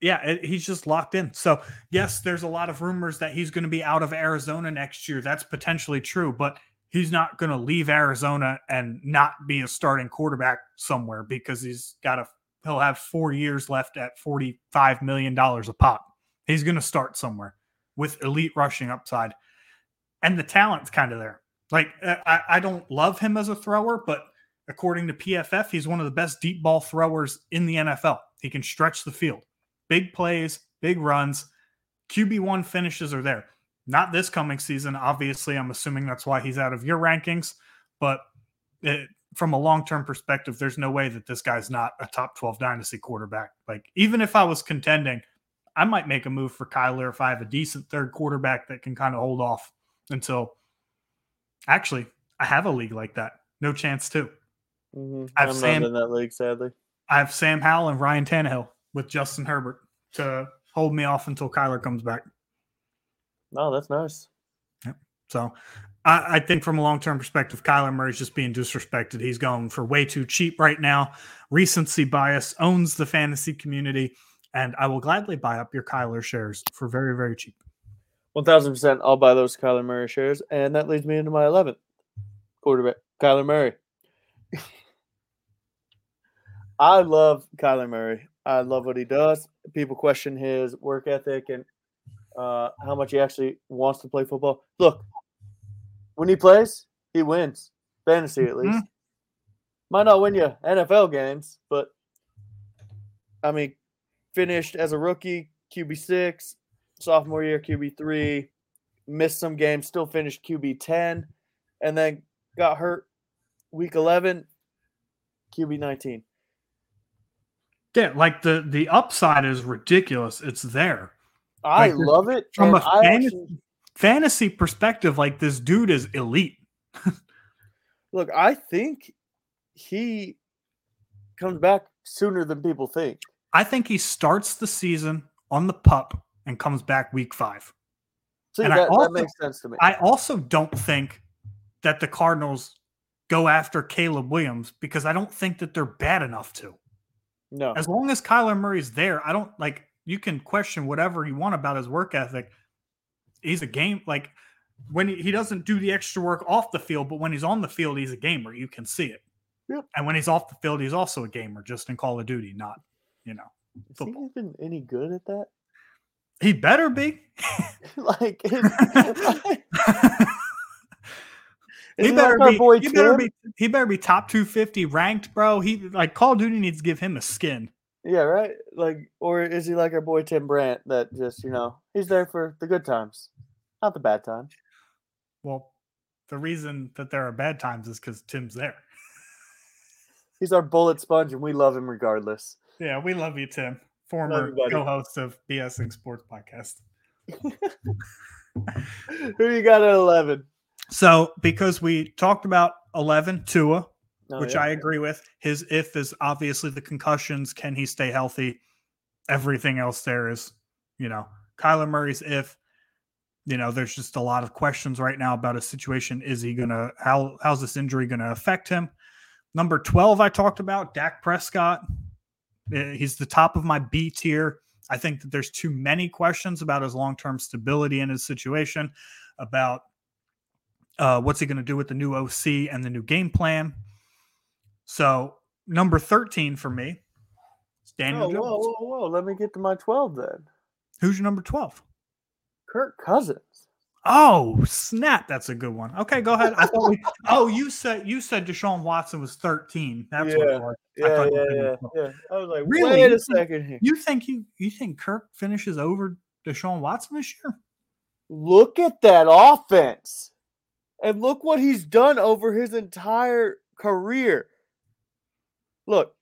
S1: yeah, it, he's just locked in. So, yes, there's a lot of rumors that he's going to be out of Arizona next year. That's potentially true, but he's not going to leave Arizona and not be a starting quarterback somewhere because he's got a he'll have four years left at $45 million a pop. He's going to start somewhere with elite rushing upside. And the talent's kind of there. Like, uh, I, I don't love him as a thrower, but according to PFF, he's one of the best deep ball throwers in the NFL. He can stretch the field, big plays, big runs. QB1 finishes are there. Not this coming season. Obviously, I'm assuming that's why he's out of your rankings. But it, from a long term perspective, there's no way that this guy's not a top 12 dynasty quarterback. Like, even if I was contending, I might make a move for Kyler if I have a decent third quarterback that can kind of hold off until actually I have a league like that. No chance too.
S2: Mhm.
S1: I've
S2: I'm
S1: Sam-
S2: not in that league, sadly.
S1: I have Sam Howell and Ryan Tannehill with Justin Herbert to hold me off until Kyler comes back.
S2: No, that's nice.
S1: So I, I think from a long term perspective, Kyler Murray's just being disrespected. He's going for way too cheap right now. Recency bias owns the fantasy community, and I will gladly buy up your Kyler shares for very, very cheap.
S2: One thousand percent. I'll buy those Kyler Murray shares, and that leads me into my eleventh quarterback, Kyler Murray. I love Kyler Murray. I love what he does. People question his work ethic and uh, how much he actually wants to play football. Look, when he plays, he wins fantasy at least. Might not win you NFL games, but I mean, finished as a rookie, QB six, sophomore year QB three, missed some games, still finished QB ten, and then got hurt week eleven, QB nineteen.
S1: Yeah, like the the upside is ridiculous. It's there.
S2: I
S1: Like,
S2: love it.
S1: From a fantasy,
S2: actually-
S1: fantasy perspective, like this dude is elite.
S2: look, I think he comes back sooner than people think.
S1: I think he starts the season on the pup and comes back week five.
S2: See,
S1: And I
S2: that,
S1: also-
S2: that makes sense to me.
S1: I also don't think that the Cardinals go after Caleb Williams because I don't think that they're bad enough to.
S2: no,
S1: As long as Kyler Murray's there, I don't like you can question whatever you want about his work ethic. He's a game like when he, he doesn't do the extra work off the field, but when he's on the field, he's a gamer. You can see it.
S2: Yep.
S1: And when he's off the field, he's also a gamer, just in Call of Duty, not, you know.
S2: Has he
S1: football.
S2: even any good at that?
S1: He better be.
S2: like,
S1: he
S2: Isn't
S1: better be,
S2: boy
S1: he better be he better be top 250 ranked, bro. He like Call of Duty needs to give him a skin.
S2: yeah, right. Like, or is he like our boy Tim Brandt that just you know he's there for the good times, not the bad times.
S1: Well, the reason that there are bad times is because Tim's there.
S2: He's our bullet sponge, and we love him regardless.
S1: Yeah, we love you, Tim, former co-host of BSing Sports Podcast.
S2: Who you got at eleven?
S1: So, because we talked about 11 Tua,
S2: Oh,
S1: which
S2: yeah.
S1: I agree with. His if is obviously the concussions. Can he stay healthy? Everything else there is, you know, Kyler Murray's if. You know, there's just a lot of questions right now about his situation. Is he gonna how how's this injury gonna affect him? Number 12, I talked about Dak Prescott. Uh, He's the top of my B tier. I think that there's too many questions about his long-term stability in his situation, about uh, what's he going to do with the new OC and the new game plan. So number 13 for me is Daniel
S2: Oh, whoa, whoa, whoa! Let me get to my twelve then.
S1: Who's your number 12?
S2: Kirk Cousins.
S1: Oh, snap. That's a good one. Okay, go ahead. I thought we Oh, you said you said Deshaun Watson was 13. That's what it was. I
S2: Yeah,
S1: thought you
S2: yeah, yeah, yeah. I was like,
S1: Really?
S2: wait a
S1: think-
S2: second here.
S1: You think you you think Kirk finishes over Deshaun Watson this year?
S2: Look at that offense, and look what he's done over his entire career. Look,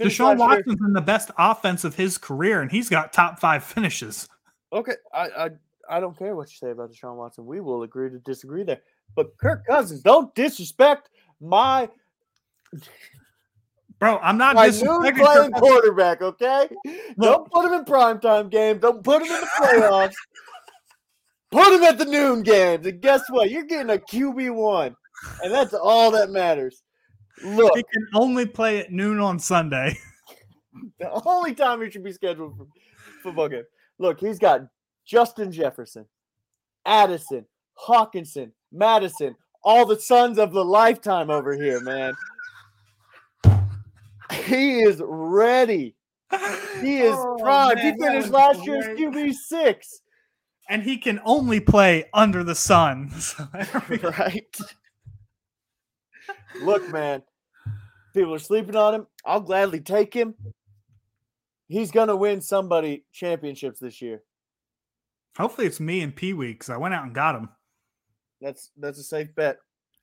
S1: Deshaun Watson's in the best offense of his career, and he's got top five finishes.
S2: Okay, I, I I don't care what you say about Deshaun Watson. We will agree to disagree there. But Kirk Cousins, don't disrespect my
S1: Bro, I'm not
S2: my
S1: disrespecting
S2: noon playing quarterback. Okay, don't put him in primetime games. Don't put him in the playoffs. put him at the noon games, and guess what? You're getting a QB one, and that's all that matters. Look,
S1: He can only play at noon on Sunday.
S2: the only time he should be scheduled for football game. Look, he's got Justin Jefferson, Addison, Hockenson, Madison, all the sons of the lifetime over here, man. He is ready. He is
S1: Oh,
S2: primed.
S1: man,
S2: he finished last year's
S1: great.
S2: QB six.
S1: and he can only play under the sun. So there we go.
S2: Right. Look, man. People are sleeping on him. I'll gladly take him. He's gonna win somebody championships this year.
S1: Hopefully it's me and Pee Wee because I went out and got him.
S2: That's that's a safe bet.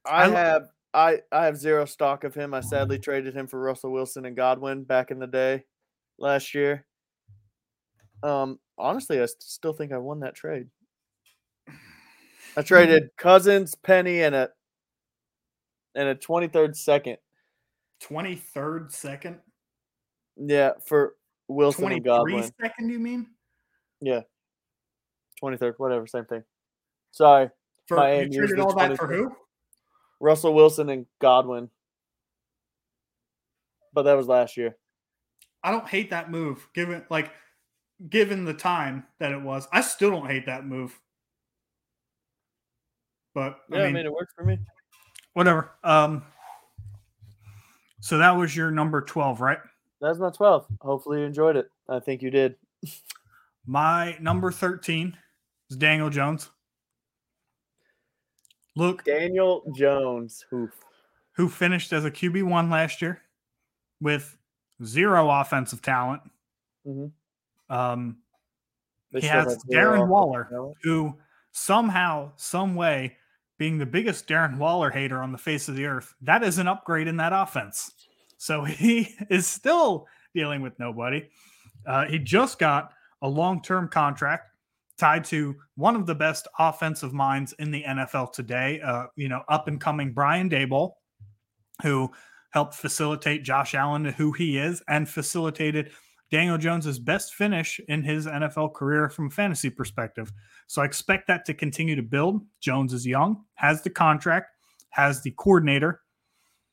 S2: I,
S1: I
S2: have I I have zero stock of him. I sadly traded him for Russell Wilson and Godwin back in the day last year. Um honestly, I still think I won that trade. I traded Cousins, Penny, and a and a twenty third second.
S1: 23rd second?
S2: Yeah, for Wilson and Godwin.
S1: second, you mean?
S2: Yeah. Twenty third, whatever, same thing. Sorry.
S1: For,
S2: Miami
S1: you traded all that for who?
S2: Russell Wilson and Godwin. But that was last year.
S1: I don't hate that move, given like given the time that it was. I still don't hate that move. But
S2: Yeah,
S1: I
S2: I
S1: mean,
S2: mean it worked for me.
S1: whatever. Um so that was your number 12, right?
S2: That's my 12. Hopefully you enjoyed it. I think you did.
S1: My number 13 is Daniel Jones. Look,
S2: Daniel Jones. Oof.
S1: who finished as a QB1 last year with zero offensive talent.
S2: Mhm.
S1: Um,
S2: They
S1: he has Darren Waller,
S2: talent.
S1: who somehow, some way, being the biggest Darren Waller hater on the face of the earth, that is an upgrade in that offense. So he is still dealing with nobody. Uh, he just got a long-term contract tied to one of the best offensive minds in the NFL today. Uh, you know, up and coming Brian Daboll, who helped facilitate Josh Allen to who he is and facilitated Daniel Jones's best finish in his NFL career from a fantasy perspective. So I expect that to continue to build. Jones is young, has the contract, has the coordinator.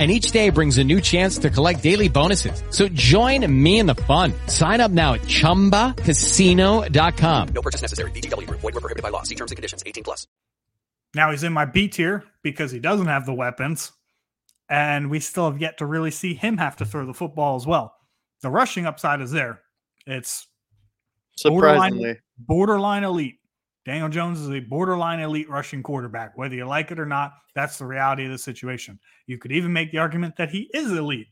S5: And each day brings a new chance to collect daily bonuses. So join me in the fun. Sign up now at ChumbaCasino.com.
S6: No purchase necessary. VGW Group. Void were prohibited by law. See terms and conditions. 18 plus.
S1: Now he's in my B tier because he doesn't have the weapons, and we still have yet to really see him have to throw the football as well. The rushing upside is there. It's
S2: Surprisingly.
S1: borderline, borderline elite. Daniel Jones is a borderline elite rushing quarterback. Whether you like it or not, that's the reality of the situation. You could even make the argument that he is elite,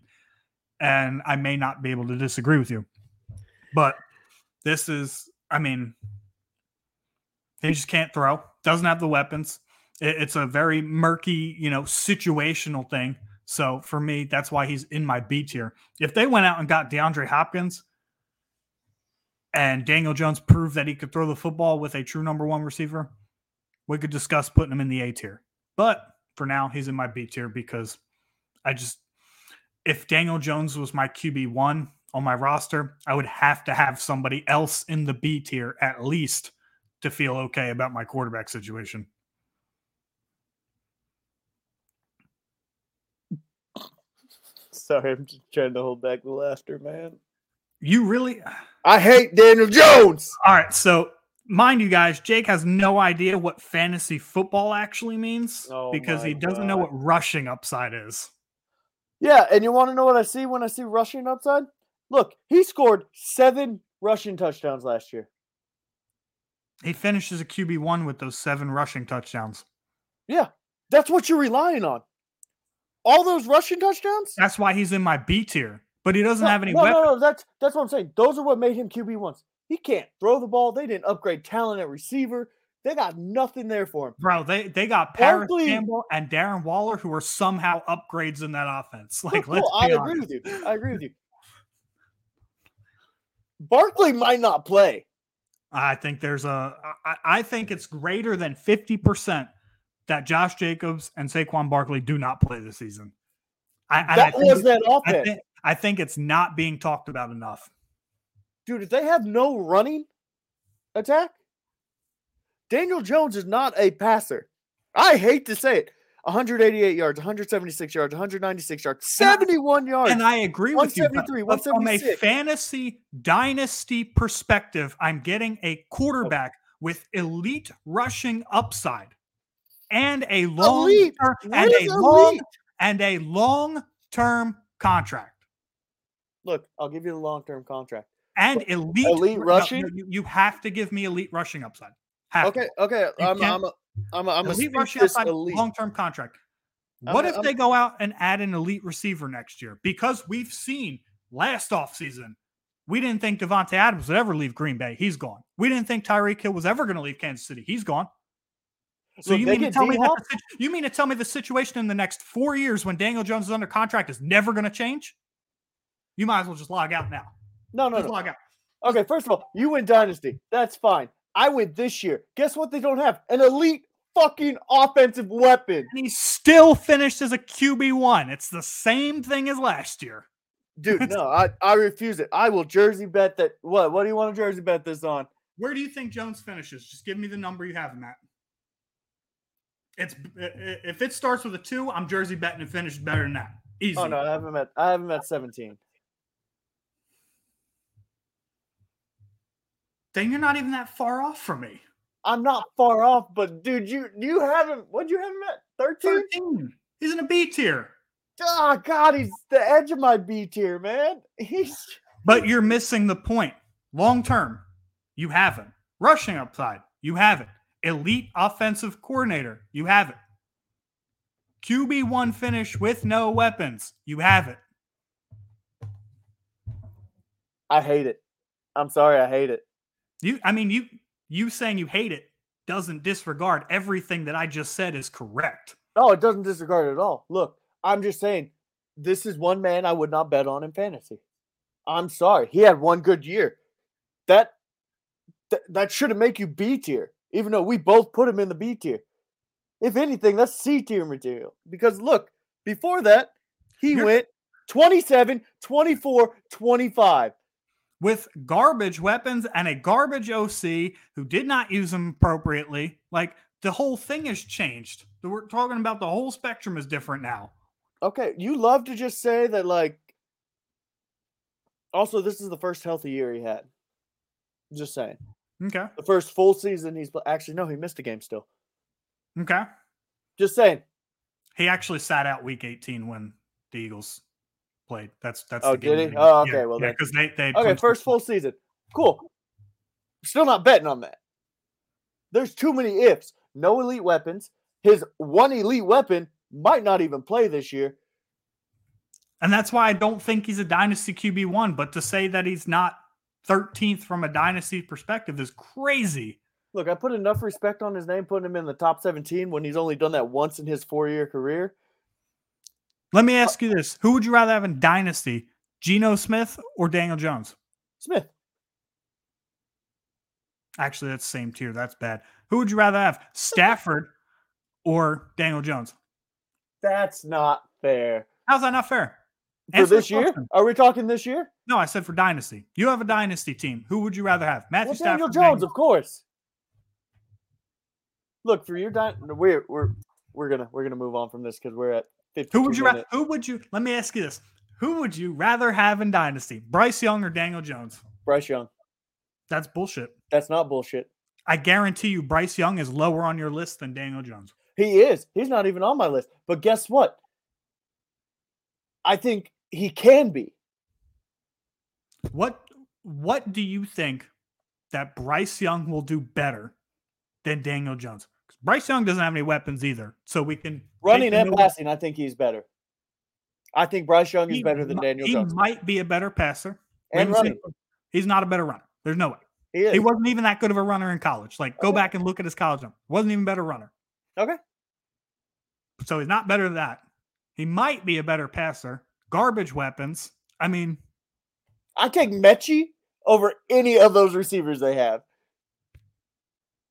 S1: and I may not be able to disagree with you. But this is, I mean, he just can't throw, doesn't have the weapons. It's a very murky, you know, situational thing. So for me, that's why he's in my B tier. If they went out and got DeAndre Hopkins and Daniel Jones proved that he could throw the football with a true number one receiver, we could discuss putting him in the A tier. But for now, he's in my B tier because I just, if Daniel Jones was my QB1 on my roster, I would have to have somebody else in the B tier at least to feel okay about my quarterback situation.
S2: Sorry, I'm just trying to hold back the laughter, man.
S1: You really,
S2: I hate Daniel Jones.
S1: all right. So, mind you guys, Jake has no idea what fantasy football actually means
S2: Oh
S1: because he doesn't know what rushing upside is.
S2: Yeah, and you want to know what I see when I see rushing upside? Look, he scored seven rushing touchdowns last year.
S1: He finishes a QB1 with those seven rushing touchdowns.
S2: Yeah, that's what you're relying on. All those rushing touchdowns?
S1: That's why he's in my B tier, but he doesn't
S2: no,
S1: have any
S2: no,
S1: weapons.
S2: no, no, that's that's what I'm saying. Those are what made him QB once. He can't throw the ball. They didn't upgrade talent at receiver. They got nothing there for him.
S1: Bro, they, they got Parris
S2: Barkley-
S1: Campbell and Darren Waller who are somehow upgrades in that offense. Like,
S2: Cool,
S1: let's
S2: I
S1: honest.
S2: agree with you. I agree with you. Barkley might not play.
S1: I think there's a. I, I think it's greater than fifty percent that Josh Jacobs and Saquon Barkley do not play this season. I, I
S2: That
S1: think
S2: was
S1: it-
S2: that
S1: I
S2: offense.
S1: think, I think it's not being talked about enough.
S2: Dude, if they have no running attack, Daniel Jones is not a passer. I hate to say it. 188 yards, 176 yards, 196 yards, 71 yards.
S1: And I agree with you.
S2: 173,
S1: but from a fantasy dynasty perspective, I'm getting a quarterback with elite rushing upside and a long
S2: Elite?
S1: and a
S2: is
S1: long and a long term contract.
S2: Look, I'll give you the long term contract.
S1: And elite,
S2: elite rushing?
S1: no, you, you have to give me elite rushing upside. Have to.
S2: Okay, okay.
S1: You
S2: I'm, I'm, a, I'm, a, I'm
S1: elite rushing upside, long term contract.
S2: I'm
S1: What if
S2: I'm-
S1: they go out and add an elite receiver next year? Because we've seen last offseason, we didn't think Davante Adams would ever leave Green Bay. He's gone. We didn't think Tyreek Hill was ever going to leave Kansas City. He's gone. So
S2: Look,
S1: you mean to tell me that
S2: D-Hop?
S1: the, sit- you mean to tell me the situation in the next four years when Daniel Jones is under contract is never going to change? You might as well just log out now.
S2: No, no,
S1: Just
S2: no.
S1: log out.
S2: Okay, first of all, you win Dynasty. That's fine. I win this year. Guess what they don't have? An elite fucking offensive weapon.
S1: And he still finished as a QB one. It's the same thing as last year.
S2: Dude, no, I, I refuse it. I will jersey bet that. What? What do you want to jersey bet this on?
S1: Where do you think Jones finishes? Just give me the number you have that. It's if it starts with a two, I'm Jersey betting and finishes better than that. Oh, Easy.
S2: Oh no, I haven't met. I haven't met 17.
S1: Then you're not even that far off from me.
S2: I'm not far off, but dude, you you haven't. what'd you haven't met? 13?
S1: 13. He's in a B tier.
S2: Oh God, he's the edge of my B tier, man. He's
S1: But you're missing the point. Long term, you have him. Rushing upside, you have it. Elite offensive coordinator, you have it. QB1 finish with no weapons, you have it.
S2: I hate it. I'm sorry, I hate it.
S1: You I mean you you saying you hate it doesn't disregard everything that I just said is correct.
S2: No, it doesn't disregard it at all. Look, I'm just saying, this is one man I would not bet on in fantasy. I'm sorry, he had one good year. That that, that shouldn't make you B tier, even though we both put him in the B tier. If anything, that's C tier material. Because look, before that, he
S1: You're-
S2: went 27, 24, 25.
S1: With garbage weapons and a garbage OC who did not use them appropriately. Like the whole thing has changed. We're talking about the whole spectrum is different now.
S2: Okay, you love to just say that, like. Also, this is the first healthy year he had. Just saying.
S1: Okay.
S2: The first full season he's actually no, he missed a game still.
S1: Okay.
S2: Just saying.
S1: He actually sat out week 18 when the Eagles played. That's that's
S2: Oh,
S1: the game
S2: did he? Oh,
S1: yeah,
S2: okay, well
S1: yeah, because they they
S2: Okay, first full season. Cool. Still not betting on that. There's too many ifs. No elite weapons. His one elite weapon might not even play this year.
S1: And that's why I don't think he's a dynasty QB1. But to say that he's not 13th from a dynasty perspective is crazy.
S2: Look, I put enough respect on his name, putting him in the top 17 when he's only done that once in his four year career.
S1: Let me ask you this Who would you rather have in dynasty, Geno Smith or Daniel Jones?
S2: Smith.
S1: Actually, that's same tier. That's bad. Who would you rather have, Stafford or Daniel Jones?
S2: That's not fair.
S1: How's that not fair?
S2: For
S1: Answer
S2: this year?
S1: question.
S2: Are we talking this year?
S1: No, I said for dynasty. You have a dynasty team. Who would you rather have? Matthew
S2: Well,
S1: Stafford.
S2: Daniel Jones, of course. Look, for your dy- we're we're we're gonna we're gonna move on from this because we're at 52
S1: Who would you
S2: minutes.
S1: Who would you? Let me ask you this: Who would you rather have in dynasty, Bryce Young or Daniel Jones?
S2: Bryce Young.
S1: That's bullshit.
S2: That's not bullshit.
S1: I guarantee you, Bryce Young is lower on your list than Daniel Jones.
S2: He is. He's not even on my list. But guess what? I think he can be.
S1: What What do you think that Bryce Young will do better than Daniel Jones? Bryce Young doesn't have any weapons either, so we can
S2: Running and passing, I think he's better. I think Bryce Young is
S1: He
S2: better than Daniel
S1: he
S2: Jones.
S1: might be a better passer.
S2: And running.
S1: He's not a better runner. There's no way.
S2: He is.
S1: He wasn't even that good of a runner in college. Like, go back and look at his college number. Wasn't even better runner.
S2: Okay.
S1: So he's not better than that. He might be a better passer. Garbage weapons. I mean,
S2: I take Mechie over any of those receivers they have.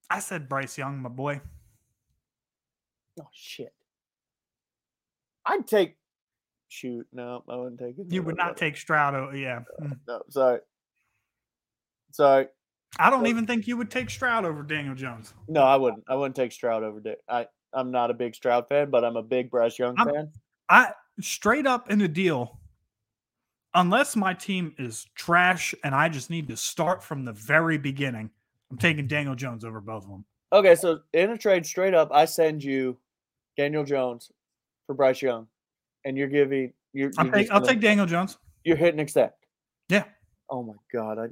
S1: I said Bryce Young, my boy.
S2: Oh shit. I'd take shoot. No, I wouldn't take it.
S1: You would not take Stroud. o- Yeah. Mm.
S2: No, sorry. Sorry.
S1: I don't even think you would take Stroud over Daniel Jones.
S2: No, I wouldn't. I wouldn't take Stroud over Dick. I I'm not a big Stroud fan, but I'm a big Bryce Young
S1: I'm-
S2: fan.
S1: I straight up in the deal, unless my team is trash and I just need to start from the very beginning, I'm taking Daniel Jones over both of them.
S2: Okay, so in a trade, straight up, I send you Daniel Jones for Bryce Young, and you're giving you're.
S1: I'll take, I'll take Daniel Jones.
S2: You're hitting accept.
S1: Yeah.
S2: Oh my god, I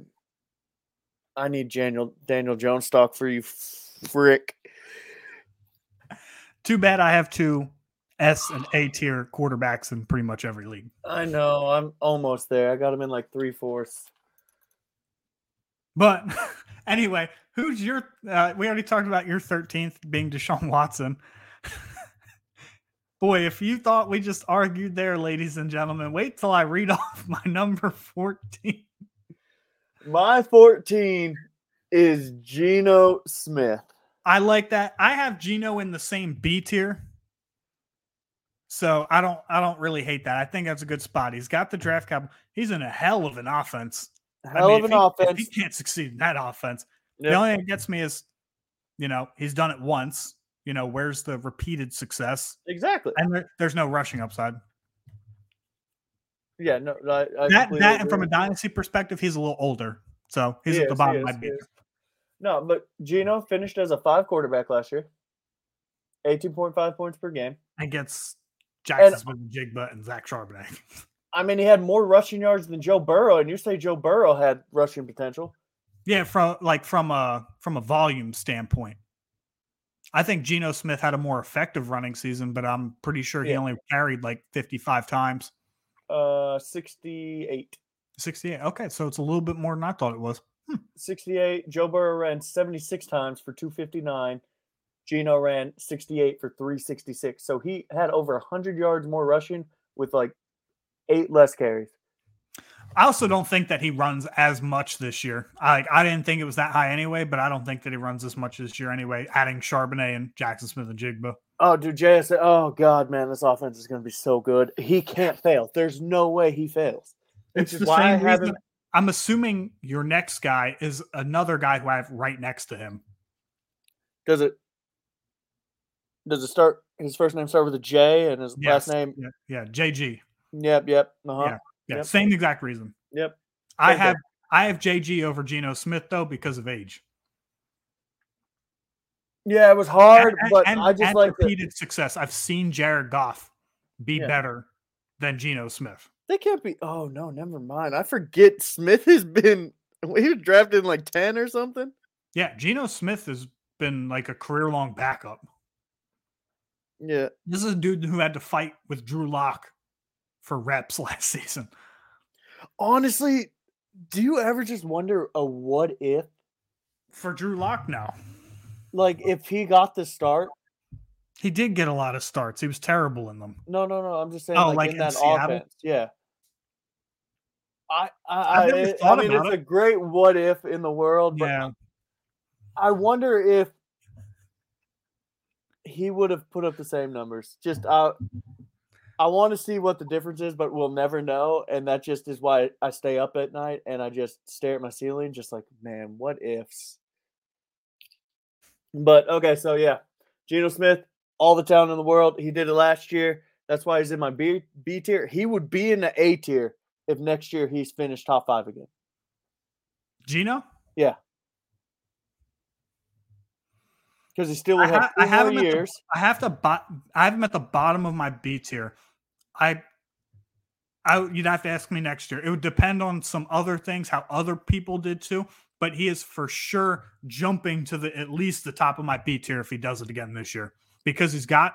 S2: I need Daniel Daniel Jones stock for you, frick.
S1: Too bad I have two S and A tier quarterbacks in pretty much every league.
S2: I know. I'm almost there. I got him in like three fourths.
S1: But anyway, who's your? Uh, we already talked about your 13th being Deshaun Watson. Boy, if you thought we just argued there, ladies and gentlemen, wait till I read off my number 14.
S2: My 14 is Geno Smith.
S1: I like that. I have Geno in the same B tier. So I don't I don't really hate that. I think that's a good spot. He's got the draft capital. He's in a hell of an offense. I
S2: Hell
S1: mean,
S2: of an
S1: he-
S2: offense.
S1: He can't succeed in that offense, the only thing that gets me is, you know, he's done it once. You know, where's the repeated success?
S2: Exactly.
S1: And there, there's no rushing upside.
S2: Yeah, no, I, I
S1: that that and from a dynasty perspective, he's a little older, so he's
S2: He
S1: at the
S2: is,
S1: bottom of my
S2: is,
S1: B.
S2: No, but Geno finished as a five quarterback last year. 18.5 points per game.
S1: And gets Jaxon Smith-Njigba and Zach Charbonnet.
S2: I mean, he had more rushing yards than Joe Burrow, and you say Joe Burrow had rushing potential.
S1: Yeah, from like from a from a volume standpoint. I think Geno Smith had a more effective running season, but I'm pretty sure he
S2: Yeah.
S1: only carried like 55 times.
S2: Uh, 68.
S1: 68. Okay, so it's a little bit more than I thought it was.
S2: 68. Joe Burrow ran 76 times for 259. Geno ran 68 for 366. So he had over 100 yards more rushing with like eight less carries.
S1: I also don't think that he runs as much this year. I I didn't think it was that high anyway, but I don't think that he runs as much this year anyway. Adding Charbonnet and Jaxon Smith-Njigba.
S2: Oh, dude, JS. Oh, God, man, this offense is going to be so good. He can't fail. There's no way he fails. Which
S1: It's
S2: is
S1: the
S2: why I
S1: same
S2: have
S1: reason.
S2: him.
S1: I'm assuming your next guy is another guy who I have right next to him.
S2: Does it? Does it start His first name start with a J, and his
S1: Yes,
S2: last name.
S1: Yeah, yeah, JG.
S2: Yep, yep. Uh-huh.
S1: Yeah, yeah,
S2: Yep.
S1: same exact reason.
S2: Yep.
S1: I
S2: thing.
S1: have I have JG over Geno Smith though because of age.
S2: Yeah, it was hard,
S1: And-
S2: but
S1: and-
S2: I just like
S1: repeated success. I've seen Jared Goff be
S2: Yeah.
S1: better than Geno Smith.
S2: they can't be. Oh no, never mind. I forget Smith has been. He was drafted in like ten or something.
S1: Yeah, Geno Smith has been like a career long backup.
S2: Yeah,
S1: This is a dude who had to fight with Drew Lock for reps last season.
S2: honestly, do you ever just wonder a what if?
S1: For Drew Lock now.
S2: Like if he got the start.
S1: He did get a lot of starts. He was terrible in them.
S2: No, no, no. I'm just saying,
S1: Oh,
S2: like,
S1: like
S2: in
S1: in
S2: that
S1: Seattle?
S2: offense. Yeah. I, I, it- I mean, it's
S1: it.
S2: a great what if in the world, but
S1: Yeah.
S2: I wonder if he would have put up the same numbers. Just uh, I want to see what the difference is, but we'll never know. And that just is why I stay up at night and I just stare at my ceiling, just like, man, what ifs? But okay, so yeah, Geno Smith, all the talent in the world. He did it last year. That's why he's in my B B tier. He would be in the A tier if next year he's finished top five again.
S1: Geno?
S2: Yeah. Because he still would
S1: I,
S2: have
S1: ha-
S2: two
S1: I have
S2: more
S1: him at the-
S2: years.
S1: I have to bo- I have him at the bottom of my B tier. I I you'd have to ask me next year. It would depend on some other things, how other people did too. But he is for sure jumping to the at least the top of my B tier if he does it again this year. Because he's got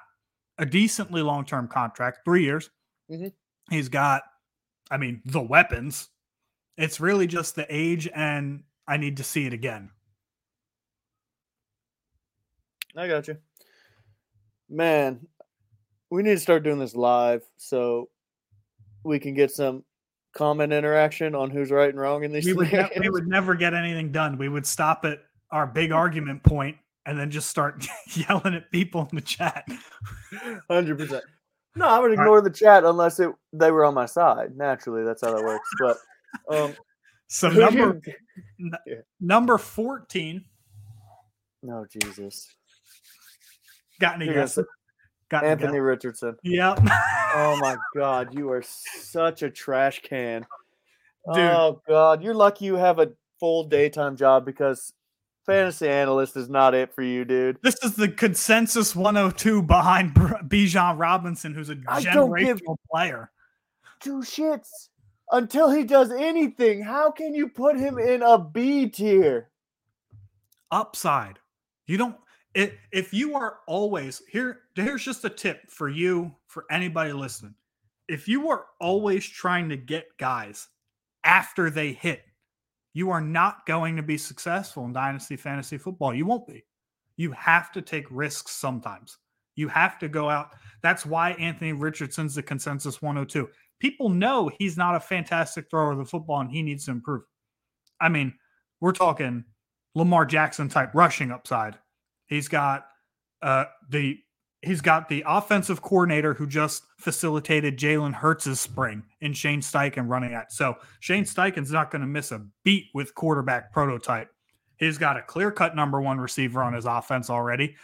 S1: a decently long term contract, three years.
S2: Mhm.
S1: He's got, I mean, the weapons. It's really just the age, and I need to see it again.
S2: I got you. Man, we need to start doing this live so we can get some comment interaction on who's right and wrong in these
S1: we would, ne- we would never get anything done. We would stop at our big argument point and then just start yelling at people in the chat.
S2: Hundred percent. No, I would ignore the chat unless it they were on my side. Naturally, that's how that works. But um,
S1: So number n-
S2: Yeah.
S1: number fourteen.
S2: no Jesus,
S1: Got any guesses? Got
S2: Anthony? Richardson.
S1: Yep.
S2: Oh my God, you are such a trash can.
S1: Dude.
S2: Oh God, you're lucky you have a full daytime job because fantasy analyst is not it for you, dude.
S1: This is the consensus 102 behind Bijan Robinson, who's a
S2: I
S1: generational player.
S2: Two shits until he does anything. How can you put him in a B tier?
S1: upside. You don't if you are always here here's just a tip for you for anybody listening. If you are always trying to get guys after they hit, you are not going to be successful in dynasty fantasy football. You won't be. You have to take risks sometimes. You have to go out. That's why Anthony Richardson's the consensus 102. People know he's not a fantastic thrower of the football and he needs to improve. I mean, we're talking Lamar Jackson type rushing upside. He's got uh the he's got the offensive coordinator who just facilitated Jalen Hurts' spring in Shane Steichen running at. So Shane Steichen's not going to miss a beat with quarterback prototype. He's got a clear cut number one receiver on his offense already,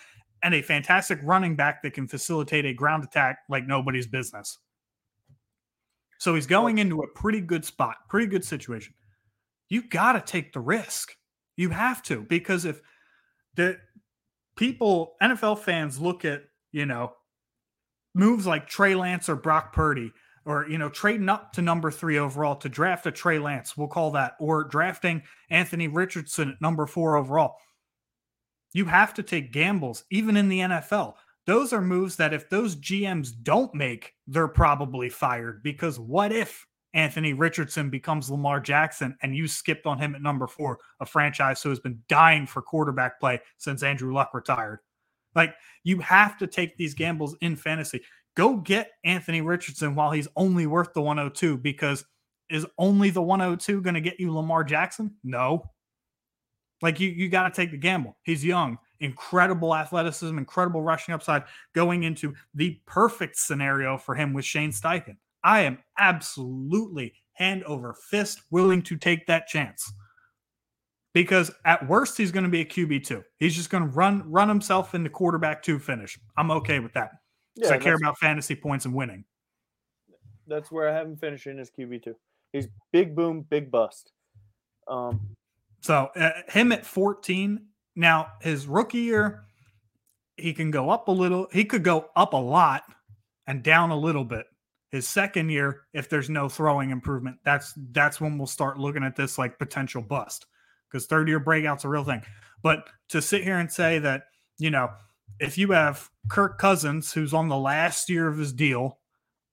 S1: and a fantastic running back that can facilitate a ground attack like nobody's business. So he's going into a pretty good spot, pretty good situation. You got to take the risk. You have to because if the people, NFL fans look at, you know, moves like Trey Lance or Brock Purdy or, you know, trading up to number three overall to draft a Trey Lance, we'll call that, or drafting Anthony Richardson at number four overall. You have to take gambles, even in the NFL. Those are moves that if those GMs don't make, they're probably fired because what if Anthony Richardson becomes Lamar Jackson and you skipped on him at number four, a franchise who has been dying for quarterback play since Andrew Luck retired? Like, you have to take these gambles in fantasy. Go get Anthony Richardson while he's only worth the 102 because is only the 102 going to get you Lamar Jackson? No. Like you, you got to take the gamble. He's young, incredible athleticism, incredible rushing upside, going into the perfect scenario for him with Shane Steichen. I am absolutely hand over fist willing to take that chance because at worst he's going to be a QB two. He's just going to run run himself into quarterback two finish. I'm okay with that. Because
S2: Yeah,
S1: I care about fantasy points and winning.
S2: That's where I have him finishing as QB two. He's big boom, big bust. Um,
S1: So uh, him at 14. Now his rookie year, he can go up a little. He could go up a lot and down a little bit. His second year, if there's no throwing improvement, that's that's when we'll start looking at this like potential bust. Because third year breakout's are a real thing. But to sit here and say that, you know, if you have Kirk Cousins, who's on the last year of his deal,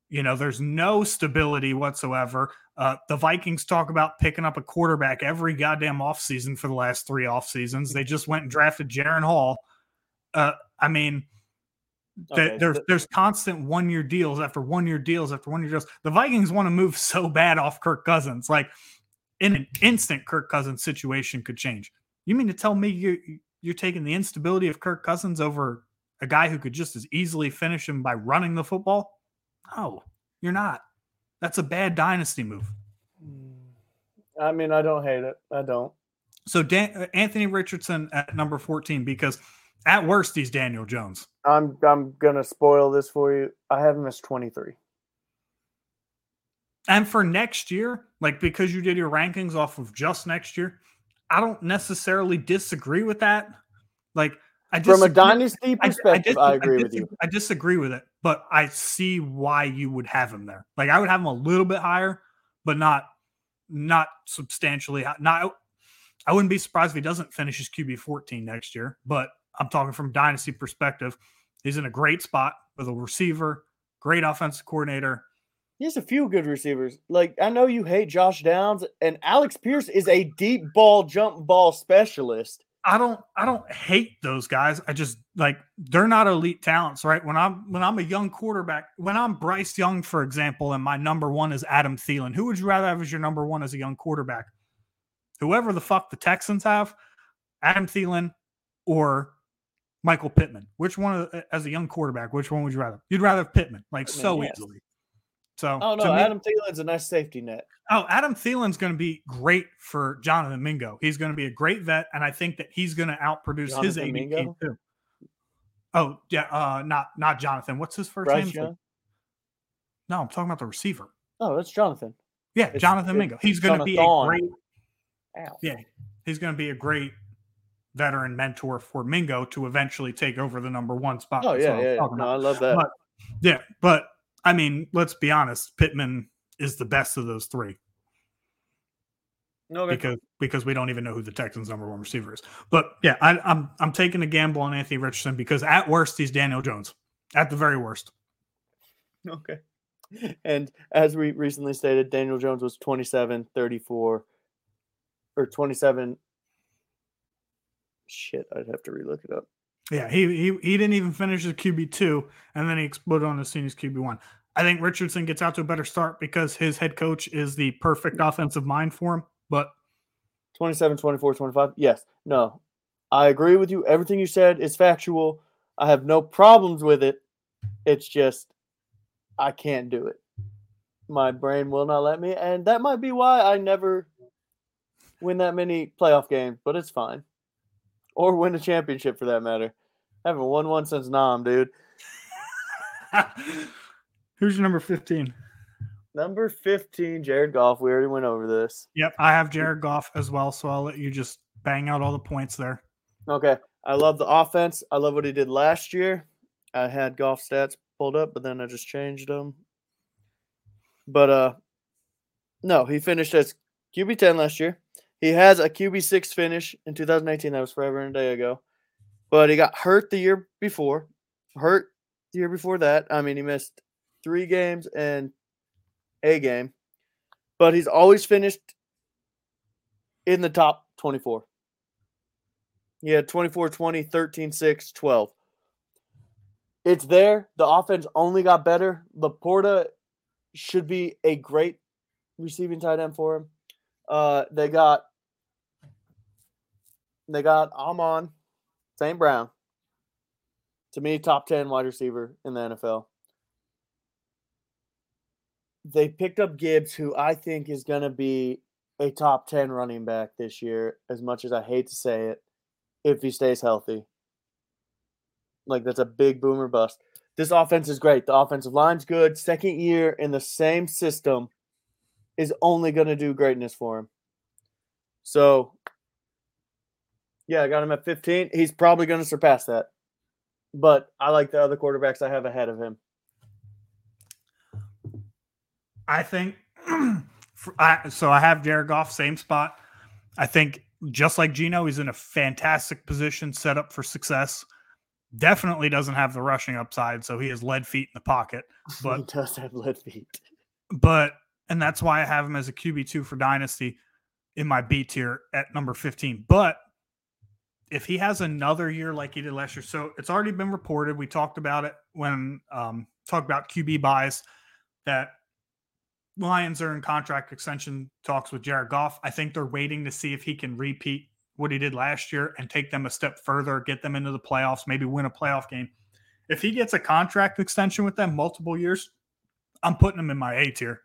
S1: you know, there's no stability whatsoever. Uh, the Vikings talk about picking up a quarterback every goddamn offseason for the last three off seasons. They just went and drafted Jaren Hall. Uh, I mean, th-
S2: Okay,
S1: there's there's constant one year deals after one year deals after one year deals. The Vikings want to move so bad off Kirk Cousins. Like in an instant, Kirk Cousins situation could change. You mean to tell me you you're taking the instability of Kirk Cousins over a guy who could just as easily finish him by running the football? No, you're not. That's a bad dynasty move.
S2: I mean, I don't hate it. I don't.
S1: So Dan, uh, Anthony Richardson at number 14 because at worst he's Daniel Jones.
S2: I'm I'm gonna spoil this for you. I have him as 23.
S1: And for next year, like because you did your rankings off of just next year, I don't necessarily disagree with that. Like I
S2: From a dynasty
S1: I- I
S2: perspective,
S1: dis-
S2: I, agree with you.
S1: I disagree with it, but I see why you would have him there. Like I would have him a little bit higher, but not not substantially high. Not I wouldn't be surprised if he doesn't finish his QB 14 next year, but I'm talking from dynasty perspective. He's in a great spot with a receiver, great offensive coordinator.
S2: He has a few good receivers. Like I know you hate Josh Downs, and Alec Pierce is a deep ball jump ball specialist.
S1: I don't I don't hate those guys. I just like they're not elite talents, right? When I'm when I'm a young quarterback, when I'm Bryce Young, for example, and my number one is Adam Thielen, who would you rather have as your number one as a young quarterback? Whoever the fuck the Texans have, Adam Thielen or Michael Pittman. Which one of the- as a young quarterback, which one would you rather? You'd rather have Pittman, like
S2: Pittman,
S1: so
S2: yes.
S1: easily. So
S2: Oh no,
S1: me-
S2: Adam Thielen's a nice safety net.
S1: Oh, Adam Thielen's going to be great for Jonathan Mingo. He's going to be a great vet, and I think that he's going to outproduce his
S2: Jonathan
S1: ADP
S2: Mingo?
S1: too. Oh yeah, uh, not not Jonathan. What's his first
S2: Bryce
S1: name?
S2: Young.
S1: No, I'm talking about the receiver.
S2: Oh, that's Jonathan.
S1: Yeah,
S2: It's-
S1: Jonathan Mingo. He's going to be a great.
S2: Ow.
S1: Yeah, he's going to be a great veteran mentor for Mingo to eventually take over the number one spot.
S2: Oh yeah,
S1: I'm
S2: yeah. yeah. No. I love that.
S1: But yeah, but I mean, let's be honest. Pittman is the best of those three.
S2: Okay.
S1: because because we don't even know who the Texans' number one receiver is. But yeah, I, I'm I'm taking a gamble on Anthony Richardson because at worst he's Daniel Jones. At the very worst,
S2: Okay. And as we recently stated, Daniel Jones was 27, 34, or 27. Shit, I'd have to relook it up.
S1: yeah, he he he didn't even finish his QB two, and then he exploded on the scene as QB one. I think Richardson gets out to a better start because his head coach is the perfect offensive mind for him. But
S2: 27, 24, 25. Yes. No. I agree with you. Everything you said is factual. I have no problems with it. It's just I can't do it. My brain will not let me, and that might be why I never win that many playoff games, but it's fine. Or win a championship for that matter. I haven't won one since Nam, dude.
S1: who's your number fifteen?
S2: Number 15, Jared Goff. We already went over this.
S1: Yep, I have Jared Goff as well, so I'll let you just bang out all the points there.
S2: Okay. I love the offense. I love what he did last year. I had Goff stats pulled up, but then I just changed them. But uh no, he finished as QB 10 last year. He has a QB 6 finish in 2018. That was forever and a day ago. But he got hurt the year before. Hurt the year before that. I mean, he missed three games and a game. But he's always finished in the top 24. He had 24 20, 13 6, 12. It's there. The offense only got better. Laporta should be a great receiving tight end for him. Uh, they got they got Amon St. Brown. To me, top 10 wide receiver in the NFL. They picked up Gibbs, who I think is going to be a top 10 running back this year, as much as I hate to say it, if he stays healthy. Like, that's a big boomer bust. This offense is great. The offensive line's good. Second year in the same system is only going to do greatness for him. So, yeah, I got him at 15. He's probably going to surpass that. But I like the other quarterbacks I have ahead of him.
S1: I think I, so. I have Jared Goff, same spot. I think just like Geno, he's in a fantastic position, set up for success. Definitely doesn't have the rushing upside, so he has lead feet in the pocket.
S2: he
S1: But
S2: does have lead feet.
S1: but and that's why I have him as a QB two for Dynasty in my B tier at number fifteen. But if he has another year like he did last year, so it's already been reported. We talked about it when um talked about QB buys that Lions are in contract extension talks with Jared Goff. I think they're waiting to see if he can repeat what he did last year and take them a step further, get them into the playoffs, maybe win a playoff game. If he gets a contract extension with them multiple years, I'm putting him in my A tier.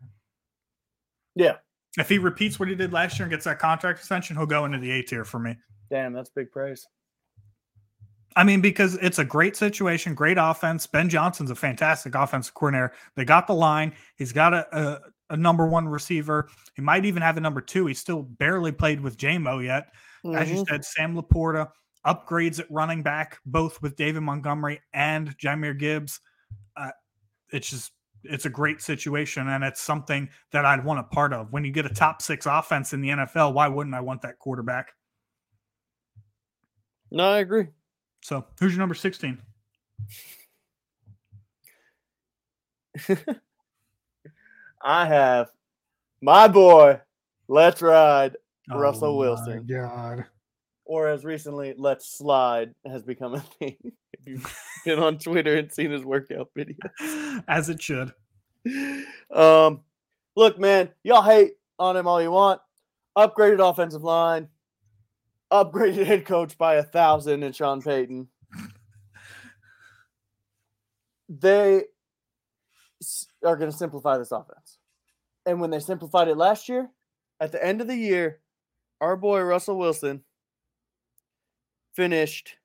S2: Yeah.
S1: If he repeats what he did last year and gets that contract extension, he'll go into the A tier for me.
S2: Damn, that's big praise.
S1: I mean, because it's a great situation, great offense. Ben Johnson's a fantastic offensive coordinator. They got the line. He's got a, a, a number one receiver. He might even have a number two. He still barely played with JaMo yet. As you
S2: Mhm.
S1: said, Sam Laporta upgrades at running back, both with David Montgomery and Jahmyr Gibbs. Uh, it's just it's a great situation, and it's something that I'd want a part of. When you get a top six offense in the NFL, why wouldn't I want that quarterback?
S2: No, I agree.
S1: So, who's your number sixteen?
S2: I have my boy, Let's Ride, Russell
S1: Oh,
S2: Wilson.
S1: my God.
S2: Or as recently, Let's Slide has become a thing. if you've been on Twitter and seen his workout video.
S1: As it should.
S2: Um, look, man, y'all hate on him all you want. Upgraded offensive line, upgraded head coach by a thousand and Sean Payton. They are going to simplify this offense. And when they simplified it last year, at the end of the year, our boy Russell Wilson finished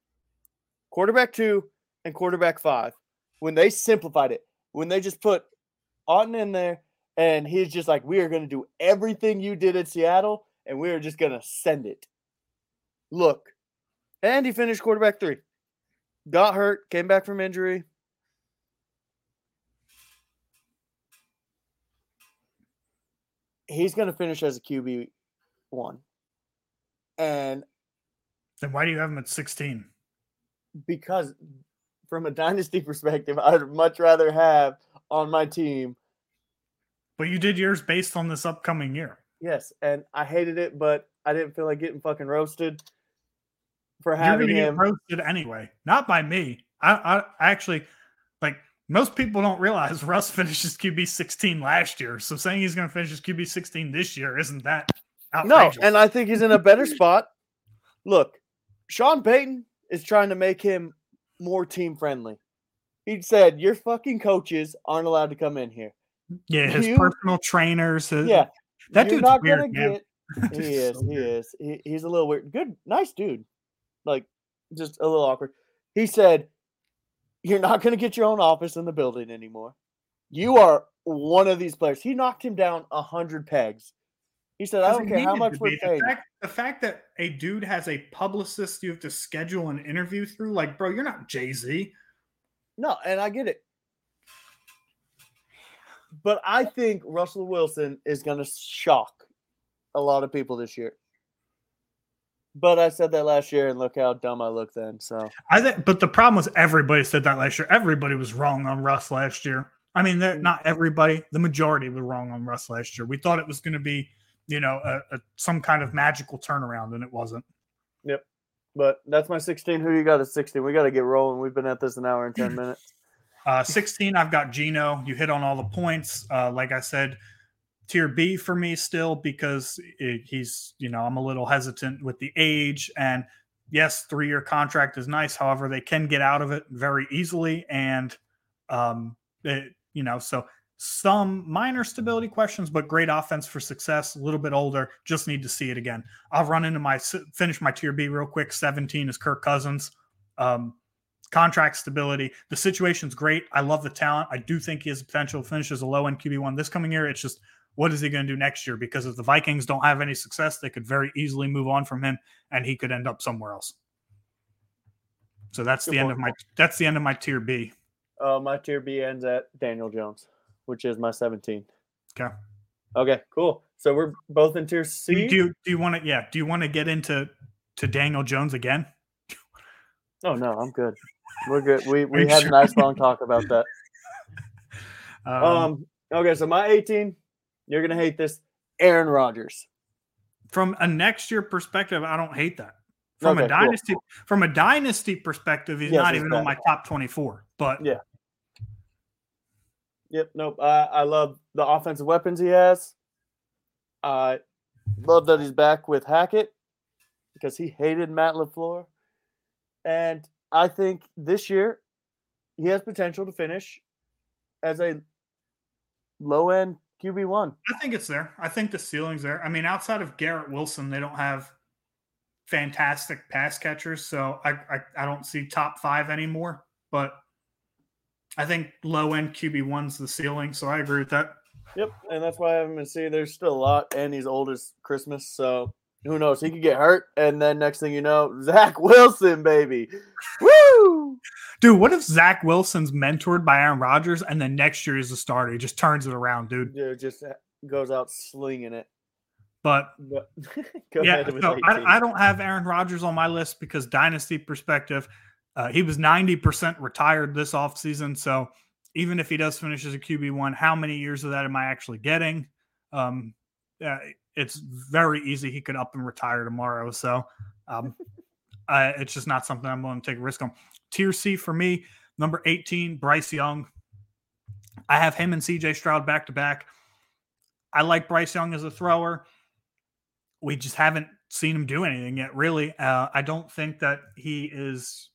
S2: quarterback two and quarterback five. When they simplified it, when they just put Auden in there, and he's just like, we are going to do everything you did at Seattle, and we are just going to send it. Look, and he finished quarterback three. Got hurt, came back from injury. He's going to finish as a QB one. And
S1: Then why do you have him at 16?
S2: because from a dynasty perspective, I'd much rather have on my team
S1: But you did yours based on this upcoming year.
S2: Yes, and I hated it, but I didn't feel like getting fucking roasted for
S1: You're
S2: having
S1: get
S2: him.
S1: roasted anyway. Not by me. I, I actually, like, most people don't realize Russ finishes QB 16 last year. So saying he's going to finish his QB 16 this year isn't that
S2: No, and I think he's in a better spot. Look, Sean Payton is trying to make him more team friendly. He said, Your fucking coaches aren't allowed to come in here.
S1: yeah, his
S2: you-
S1: personal trainers. his-
S2: Yeah.
S1: That
S2: you're
S1: dude's
S2: not
S1: weird,
S2: gonna
S1: man.
S2: get he is, he is. He, he's a little weird. Good, nice dude. Like just a little awkward. He said, You're not gonna get your own office in the building anymore. You are one of these players. He knocked him down a hundred pegs. He said, I don't care how much we're paying.
S1: The fact, the fact that a dude has a publicist you have to schedule an interview through, like, bro, you're not Jay Z.
S2: No, and I get it. But I think Russell Wilson is going to shock a lot of people this year. But I said that last year, and look how dumb I looked then. So
S1: I think, but the problem was everybody said that last year. Everybody was wrong on Russ last year. I mean, they're- not everybody, the majority were wrong on Russ last year. We thought it was going to be, you know, a, a, some kind of magical turnaround, and it wasn't.
S2: Yep. But that's my 16. Who you got at 16? We got to get rolling. We've been at this an hour and 10 minutes.
S1: Uh, 16, I've got Geno. You hit on all the points. Uh, like I said, tier B for me still because it, he's, you know, I'm a little hesitant with the age. And yes, three year contract is nice. However, they can get out of it very easily. And, um, it, you know, so some minor stability questions, but great offense for success. A little bit older. Just need to see it again. I'll run into my finish my tier B real quick. 17 is Kirk Cousins. Um, contract stability. The situation's great. I love the talent. I do think he has potential to finish as a low end QB1 this coming year. It's just what is he going to do next year? Because if the Vikings don't have any success, they could very easily move on from him and he could end up somewhere else. So that's
S2: Good
S1: the end of my that's the end of my tier B.
S2: Uh, my tier B ends at Daniel Jones, which is my 17.
S1: Okay.
S2: Okay, cool. So we're both in tier C.
S1: do you, do you want to yeah, do you want to get into to Daniel Jones again?
S2: Oh no, I'm good. We're good. We we had
S1: sure?
S2: a nice long talk about that.
S1: Um,
S2: Um. Okay, so my 18. You're gonna hate this. Aaron Rodgers.
S1: from a next year perspective, I don't hate that. From
S2: Okay,
S1: a
S2: cool.
S1: dynasty from a dynasty perspective, he's
S2: Yes,
S1: not even on my top 24. But
S2: Yeah. Yep. Nope. I I love the offensive weapons he has. I love that he's back with Hackett because he hated Matt Lafleur, and I think this year he has potential to finish as a low end QB one.
S1: I think it's there. I think the ceiling's there. I mean, outside of Garrett Wilson, they don't have fantastic pass catchers, so I I, I don't see top five anymore. But I think low end QB one's the ceiling, so I agree with that.
S2: Yep, and that's why I'm gonna see there's still a lot, and he's old as Christmas, so who knows? He could get hurt, and then next thing you know, Zach Wilson, baby, woo!
S1: Dude, what if Zach Wilson's mentored by Aaron Rodgers and then next year he's a starter? He just turns it around, dude.
S2: Dude, just goes out slinging it.
S1: But yeah,
S2: ahead
S1: so I, I don't have Aaron Rodgers on my list because dynasty perspective, uh, he was 90% retired this offseason. So even if he does finish as a QB1, how many years of that am I actually getting? Um, uh, it's very easy. He could up and retire tomorrow. So um, uh, it's just not something I'm willing to take a risk on. Tier C for me, number 18, Bryce Young. I have him and CJ Stroud back to back. I like Bryce Young as a thrower we just haven't seen him do anything yet, really. Uh, I don't think that he is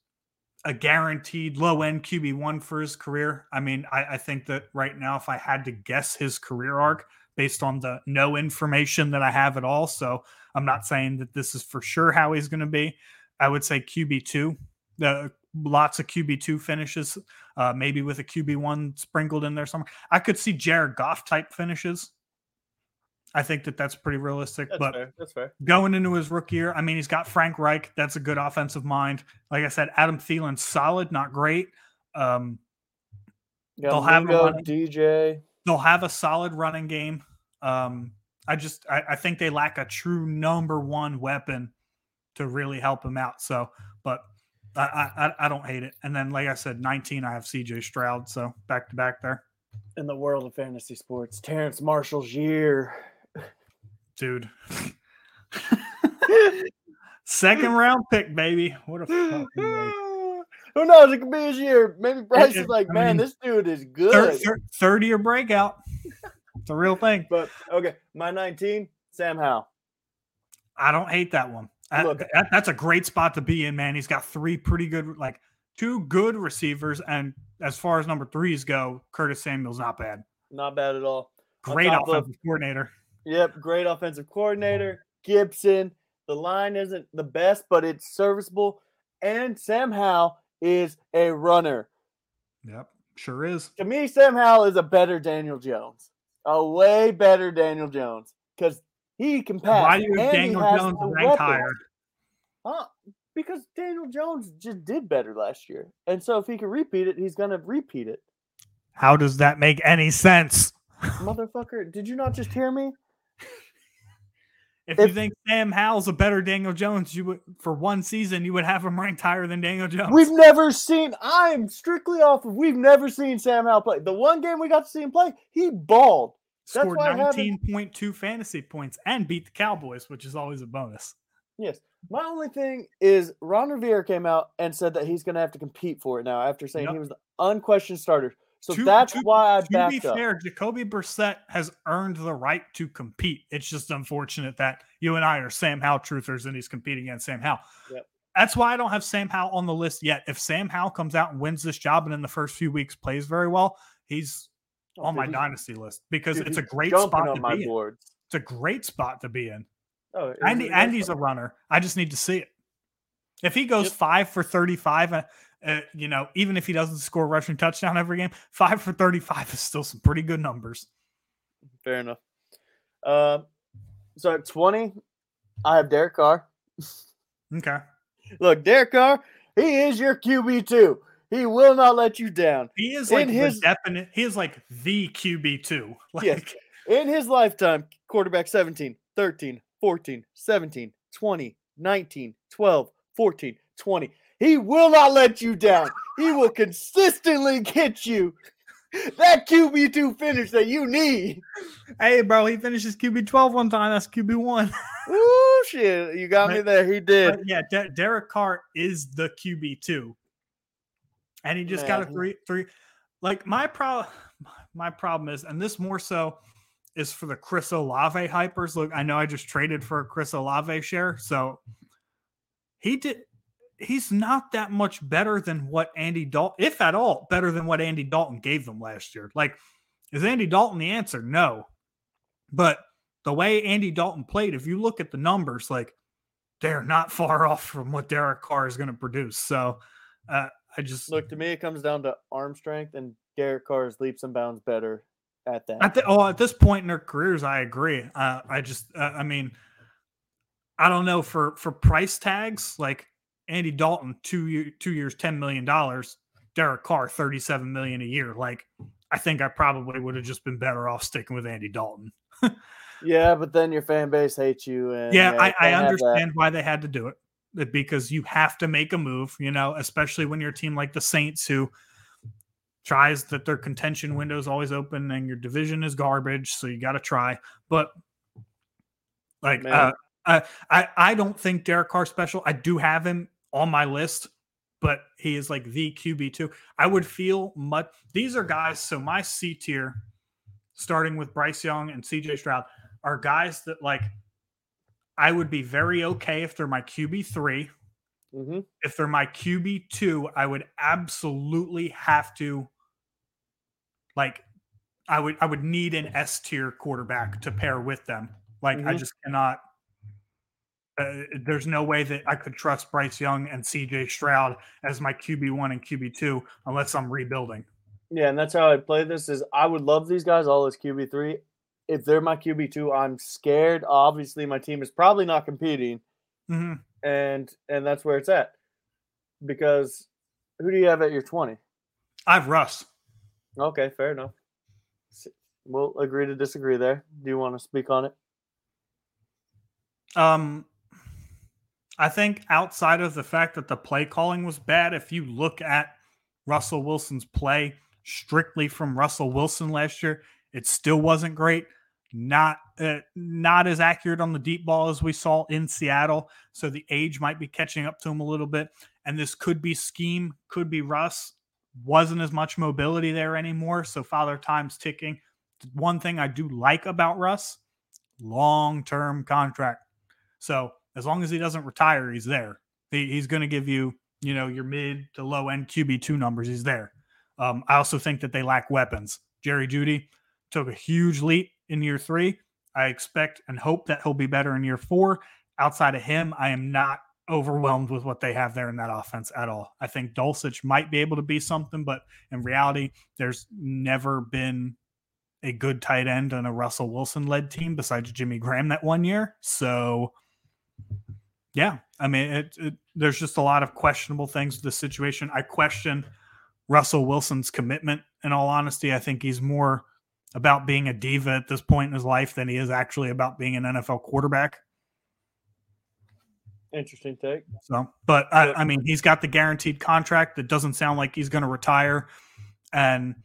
S1: a guaranteed low end QB1 for his career. I mean, I, I think that right now, if I had to guess his career arc based on the no information that I have at all, so I'm not saying that this is for sure how he's going to be, I would say QB2. The lots of QB2 finishes, uh, maybe with a QB1 sprinkled in there somewhere. I could see Jared Goff type finishes. I think that that's pretty realistic,
S2: That's
S1: but
S2: fair. That's fair.
S1: going into his rookie year, I mean, he's got Frank Reich. That's a good offensive mind. Like I said, Adam Thielen's solid, not great. Um,
S2: You
S1: They'll have a running-
S2: DJ.
S1: they'll have a solid running game. Um, I just I, I think they lack a true number one weapon to really help him out. So, but I, I I- don't hate it. And then, like I said, 19, I have CJ Stroud. So back to back there,
S2: in the world of fantasy sports. Terrace Marshall's year.
S1: dude. Second round pick, baby. What a fucking.
S2: Who knows? It could be his year. Maybe Bryce is like,
S1: I
S2: man,
S1: mean,
S2: this dude is good.
S1: third, third year breakout. It's a real thing.
S2: But okay, my 19, Sam Howell.
S1: I don't hate that one.
S2: Look-
S1: that- that's a great spot to be in, man. He's got three pretty good, like two good receivers, and as far as number threes go, Curtis Samuel's not bad.
S2: Not bad at all.
S1: Great
S2: top of-
S1: offensive coordinator.
S2: Yep, great offensive coordinator. Gibson. The line isn't the best, but it's serviceable. And Sam Howell is a runner.
S1: Yep, sure is.
S2: To me, Sam Howell is a better Daniel Jones. A way better Daniel Jones. Because he can pass.
S1: Why do you have Daniel Jones ranked higher?
S2: Huh? Because Daniel Jones just did better last year. And so if he can repeat it, he's going to repeat it.
S1: How does that make any sense?
S2: Motherfucker, did you not just hear me?
S1: If, you think Sam Howell's a better Daniel Jones, you would for one season you would have him ranked higher than Daniel Jones.
S2: We've never seen. I'm strictly off of. We've never seen Sam Howell play. The one game we got to see him play, he balled.
S1: Scored
S2: why I haven't-
S1: 19.2 fantasy points and beat the Cowboys, which is always a bonus.
S2: Yes. My only thing is Ron Rivera came out and said that he's going to have to compete for it now after saying
S1: Yep.
S2: he was the unquestioned starter. So
S1: To-
S2: that's
S1: to-
S2: why I
S1: to
S2: backed
S1: be
S2: up.
S1: fair, Jacoby Brissett has earned the right to compete. It's just unfortunate that you and I are Sam Howell truthers and he's competing against Sam Howell.
S2: Yep.
S1: That's why I don't have Sam Howell on the list yet. If Sam Howell comes out and wins this job and in the first few weeks plays very well, he's on my dynasty list because
S2: dude,
S1: it's a great spot to
S2: my
S1: be in. It's a great spot to be in.
S2: Oh,
S1: Andy Andy's a runner. I just need to see it. If he goes
S2: Yep.
S1: five for thirty-five, uh, Uh, you know, even if he doesn't score a rushing touchdown every game, five for 35 is still some pretty good numbers.
S2: Fair enough. Uh, so at 20, I have Derek Carr.
S1: Okay.
S2: Look, Derek Carr, he is your QB two. He will not let you down.
S1: He is like
S2: in
S1: the
S2: his
S1: definite, he is like the QB2. Like,
S2: yes, in his lifetime, quarterback 17, 13, 14, 17, 20, 19, 12, 14, 20. He will not let you down. He will consistently get you that QB2 finish that you need.
S1: Hey, bro, he finishes QB 12 one time. That's QB one.
S2: Ooh, shit. You got me there. He did.
S1: Yeah, De- Derek Carr is the QB two, and he just got a three three. Like my problem, my problem is, and this more so is for the Chris Olave hypers. Look, I know I just traded for a Chris Olave share, so he did. He's not that much better than what Andy Dalton, if at all, better than what Andy Dalton gave them last year. Like, is Andy Dalton the answer? No, but the way Andy Dalton played, if you look at the numbers, like they're not far off from what Derek Carr is going to produce. So uh, I just
S2: Look, to me, it comes down to arm strength, and Derek Carr is leaps and bounds better at that.
S1: at the, oh at this point in their careers, I agree. Uh, I just uh, I mean, I don't know for for price tags like Andy Dalton two year, two years ten million dollars, Derek Carr thirty seven million a year. Like I think I probably would have just been better off sticking with Andy Dalton.
S2: yeah, but then your fan base hates you. And
S1: yeah, I, I understand why they had to do it because you have to make a move, you know, especially when you're a team like the Saints who tries that their contention window is always open and your division is garbage, so you got to try. But like, uh, I, I I don't think Derek Carr special. I do have him on my list, but he is like the QB two. I would feel much. These are guys. So my C tier, starting with Bryce Young and C.J. Stroud, are guys that like I would be very okay if they're my QB 3
S2: Mhm.
S1: If they're my QB two, I would absolutely have to like I would I would need an S tier quarterback to pair with them. Like I
S2: Mhm.
S1: just cannot. Uh, there's no way that I could trust Bryce Young and C.J. Stroud as my QB one and QB two unless I'm rebuilding.
S2: Yeah, and that's how I play this. Is I would love these guys all as QB three. If they're my QB two, I'm scared. Obviously, my team is probably not competing,
S1: hmm
S2: and and that's where it's at. Because who do you have at your twenty?
S1: I've Russ.
S2: Okay, fair enough. We'll agree to disagree there. Do you want to speak on it?
S1: Um, I think outside of the fact that the play calling was bad, if you look at Russell Wilson's play strictly from Russell Wilson last year, it still wasn't great. Not uh, not as accurate on the deep ball as we saw in Seattle. So the age might be catching up to him a little bit. And this could be scheme, could be Russ. Wasn't as much mobility there anymore. So father time's ticking. One thing I do like about Russ, long term contract. So as long as he doesn't retire, he's there. He, he's going to give you, you know, your mid to low end QB two numbers. He's there. Um, I also think that they lack weapons. Jerry Jeudy took a huge leap in year three. I expect and hope that he'll be better in year four. Outside of him, I am not overwhelmed with what they have there in that offense at all. I think Dulcich might be able to be something, but in reality, there's never been a good tight end on a Russell Wilson led team besides Jimmy Graham that one year. So, yeah, I mean, it, it, there's just a lot of questionable things with the situation. I question Russell Wilson's commitment. In all honesty, I think he's more about being a diva at this point in his life than he is actually about being an NFL quarterback.
S2: Interesting take.
S1: So, but I, I mean, he's got the guaranteed contract that doesn't sound like he's going to retire. And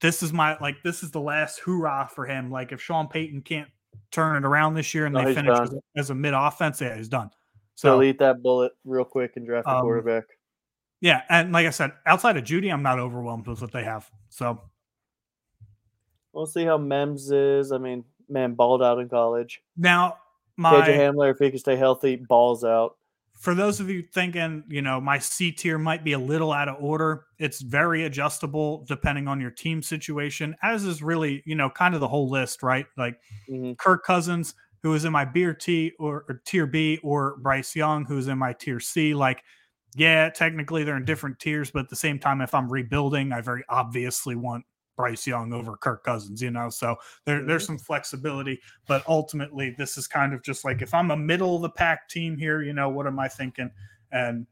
S1: this is my, like, this is the last hoorah for him. Like, if Sean Payton can't turn it around this year and
S2: No,
S1: they finish as, as a mid offense, yeah, he's done.
S2: So
S1: So,
S2: eat that bullet real quick and draft a
S1: Um,
S2: quarterback.
S1: yeah. And like I said, outside of Jeudy, I'm not overwhelmed with what they have. So,
S2: We'll see how Mims is. I mean, man, balled out in college.
S1: now my.
S2: KJ Hamler, if he can stay healthy, balls out.
S1: for those of you thinking, you know, my C tier might be a little out of order, it's very adjustable depending on your team situation, as is really, you know, kind of the whole list, right? Like
S2: Mhm.
S1: Kirk Cousins, who is in my beer T or, or tier B, or Bryce Young, who's in my tier C. Like yeah, technically they're in different tiers, but at the same time, if I'm rebuilding, I very obviously want Bryce Young over Kirk Cousins, you know. So there, there's
S2: Mm-hmm.
S1: some flexibility, but ultimately, this is kind of just like if I'm a middle of the pack team here, you know, what am I thinking? And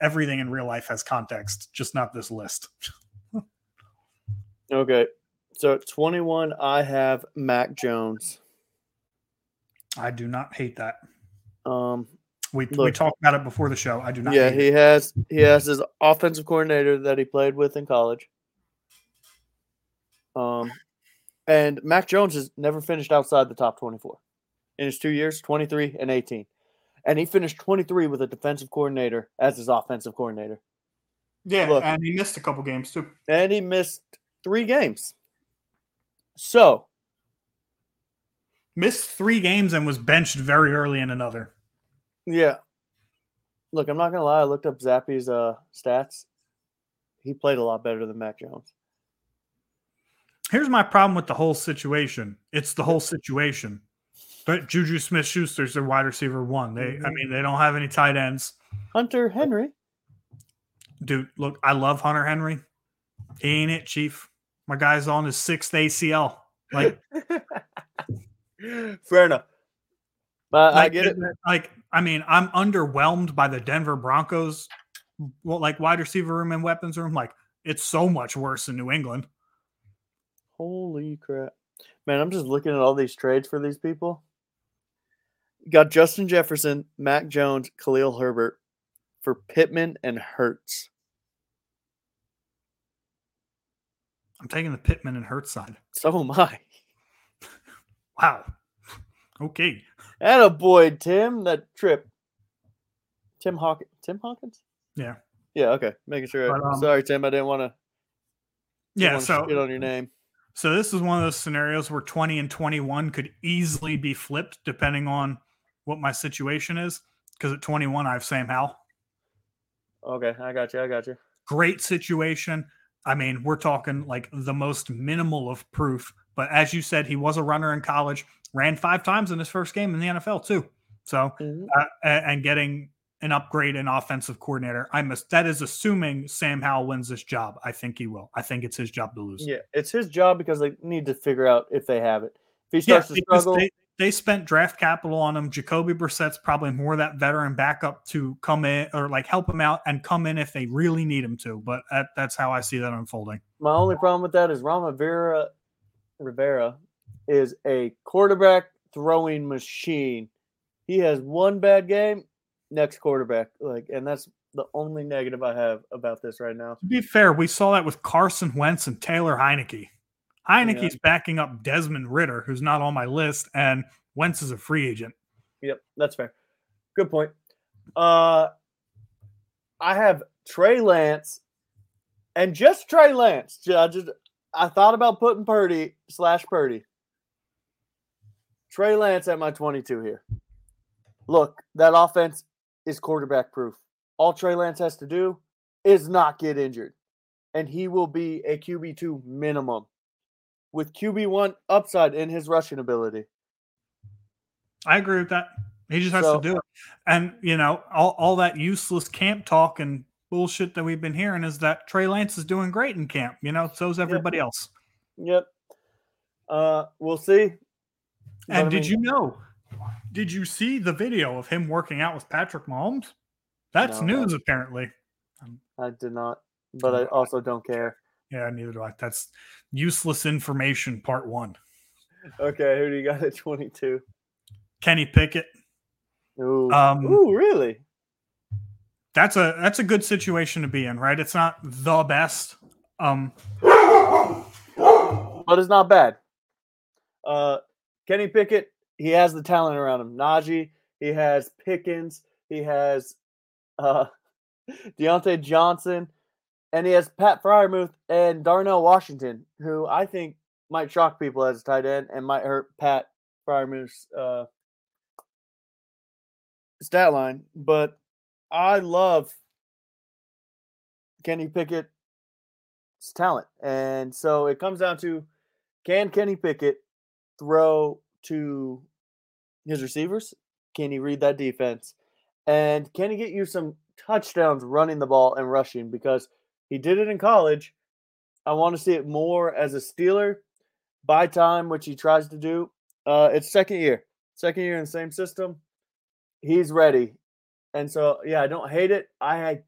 S1: everything in real life has context, just not this list.
S2: Okay. So at 21, I have Mac Jones.
S1: I do not hate that.
S2: Um,
S1: We we talked about it before the show. I do not.
S2: yeah,
S1: hate
S2: he
S1: it.
S2: has he has his offensive coordinator that he played with in college. Um, and Mac Jones has never finished outside the top 24 in his two years, 23 and 18. And he finished 23 with a defensive coordinator as his offensive coordinator.
S1: yeah,
S2: look.
S1: and he missed a couple games too.
S2: And he missed three games. So,
S1: Missed three games and was benched very early in another.
S2: yeah. Look, I'm not going to lie. I looked up Zappe's uh, stats. He played a lot better than Mac Jones.
S1: Here's my problem with the whole situation. It's the whole situation. But Juju Smith Schuster's their wide receiver one. They, I
S2: Mhm.
S1: mean, they don't have any tight ends.
S2: Hunter Henry.
S1: Dude, look, I love Hunter Henry. He ain't it, Chief. My guy's on his sixth ACL. Like,
S2: Fair enough. But I get it.
S1: Like, I mean, I'm underwhelmed by the Denver Broncos, well, like wide receiver room and weapons room. Like, it's so much worse in New England.
S2: Holy crap. Man, I'm just looking at all these trades for these people. You got Justin Jefferson, Mac Jones, Khalil Herbert for Pittman and Hurts.
S1: I'm taking the Pittman and Hurts side.
S2: So am I.
S1: Wow. Okay.
S2: And a boy, Tim, that trip. Tim Hawkins. Tim Hawkins?
S1: Yeah.
S2: Yeah, okay. Making sure.
S1: But, um,
S2: Sorry, Tim. I didn't want to
S1: Yeah. So
S2: on your name.
S1: So this is one of those scenarios where 20 and 21 could easily be flipped depending on what my situation is. Because at 21, I have Sam Howell.
S2: Okay, I got you. I got you.
S1: Great situation. I mean, we're talking like the most minimal of proof. But as you said, he was a runner in college, ran five times in his first game in the NFL too. So
S2: Mhm.
S1: uh, and getting an upgrade in offensive coordinator, I must that is assuming Sam Howell wins this job. I think he will. I think it's his job to lose.
S2: Yeah, it's his job because they need to figure out if they have it. If he
S1: Yeah,
S2: starts to struggle,
S1: they, they spent draft capital on him. Jacoby Brissett's probably more that veteran backup to come in or like help him out and come in if they really need him to. But that, that's how I see that unfolding.
S2: My only problem with that is Rama Vera Rivera is a quarterback throwing machine. He has one bad game, next quarterback. Like, and that's the only negative I have about this right now.
S1: To be fair, we saw that with Carson Wentz and Taylor Heinicke. Heinicke's backing up Desmond Ridder, who's not on my list, and Wentz is a free agent.
S2: Yep, that's fair. Good point. Uh I have Trey Lance and just Trey Lance. I just I thought about putting Purdy slash Purdy. Trey Lance at my 22 here. Look, that offense is quarterback proof. All Trey Lance has to do is not get injured, and he will be a QB2 minimum with QB1 upside in his rushing ability.
S1: I agree with that. He just has
S2: So-
S1: to do it. And, you know, all, all that useless camp talk and bullshit that we've been hearing is that Trey Lance is doing great in camp. You know, so's everybody else.
S2: Yep. Uh, we'll see. But, I
S1: And did
S2: mean-
S1: you know? Did you see the video of him working out with Patrick Mahomes? That's
S2: No.
S1: news, apparently.
S2: I did not, but I also don't care.
S1: Yeah, neither do I. That's useless information, part one.
S2: Okay, who do you got at 22?
S1: Kenny Pickett.
S2: Ooh,
S1: Um,
S2: Ooh really?
S1: That's a that's a good situation to be in, right? It's not the best. Um,
S2: But it's not bad. Uh, Kenny Pickett, he has the talent around him. Najee, he has Pickens, he has uh, Diontae Johnson, and he has Pat Freiermuth and Darnell Washington, who I think might shock people as a tight end and might hurt Pat Freiermuth's uh, stat line. But I love Kenny Pickett's talent. And so it comes down to can Kenny Pickett throw to his receivers? Can he read that defense? And can he get you some touchdowns running the ball and rushing because he did it in college. I want to see it more as a Steeler by time, which he tries to do. Uh, it's second year, second year in the same system. He's ready, and so yeah, I don't hate it. I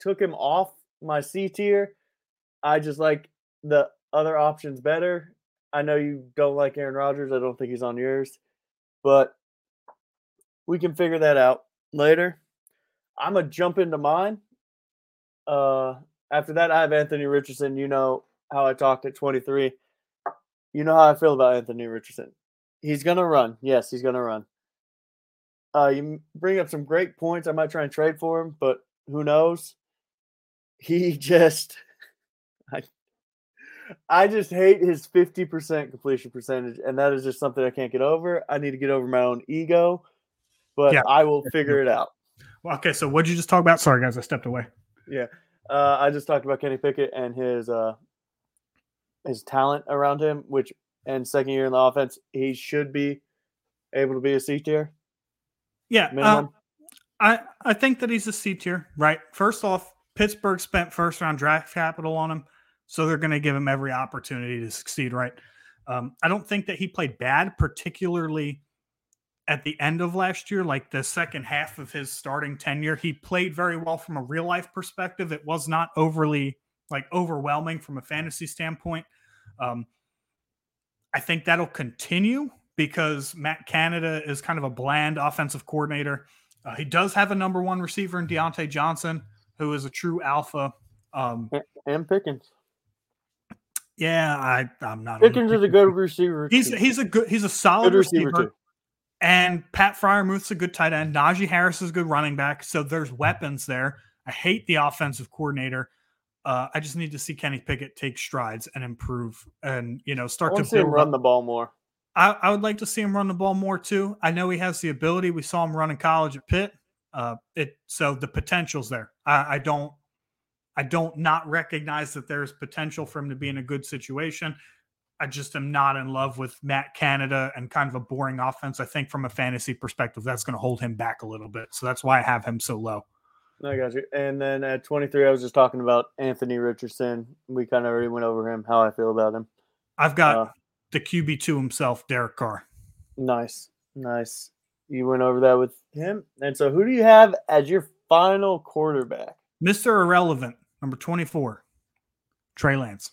S2: took him off my C tier. I just like the other options better. I know you don't like Aaron Rodgers. I don't think he's on yours, but we can figure that out later. I'm gonna jump into mine. Uh, after that, I have Anthony Richardson. You know how I talked at 23. You know how I feel about Anthony Richardson. He's gonna run. Yes, he's gonna run. Uh, you bring up some great points. I might try and trade for him, but who knows? He just, I just hate his 50% completion percentage, and that is just something I can't get over. I need to get over my own ego, but
S1: Yeah.
S2: I will figure it out.
S1: Well, okay, so what'd you just talk about? Sorry, guys, I stepped away.
S2: Yeah. Uh, I just talked about Kenny Pickett and his uh, his talent around him, which and second year in the offense, he should be able to be a C tier.
S1: Yeah, uh, I I think that he's a C tier, right? First off, Pittsburgh spent first round draft capital on him, so they're going to give him every opportunity to succeed, right? Um, I don't think that he played bad, particularly at the end of last year, like the second half of his starting tenure. He played very well from a real life perspective. It was not overly like overwhelming from a fantasy standpoint. Um, I think that'll continue because Matt Canada is kind of a bland offensive coordinator. Uh, he does have a number one receiver in Diontae Johnson, who is a true alpha. Um,
S2: and Pickens.
S1: Yeah, I I'm not.
S2: Pickens is a good receiver.
S1: He's
S2: too.
S1: he's a good he's a solid
S2: Good receiver,
S1: receiver,
S2: too.
S1: and Pat Freiermuth's a good tight end. Najee Harris is a good running back. So there's weapons there. I hate the offensive coordinator. Uh, I just need to see Kenny Pickett take strides and improve, and you know start to
S2: see him run
S1: up.
S2: the ball more.
S1: I, I would like to see him run the ball more too. I know he has the ability. We saw him run in college at Pitt. Uh, it so the potential's there. I, I don't, I don't not recognize that there's potential for him to be in a good situation. I just am not in love with Matt Canada and kind of a boring offense. I think from a fantasy perspective, that's going to hold him back a little bit. So that's why I have him so low.
S2: I got you. And then at 23, I was just talking about Anthony Richardson. We kind of already went over him, how I feel about him.
S1: I've got
S2: Uh,
S1: the QB two himself, Derek Carr.
S2: Nice. Nice. You went over that with him. And so who do you have as your final quarterback?
S1: Mr. Irrelevant, number 24, Trey Lance.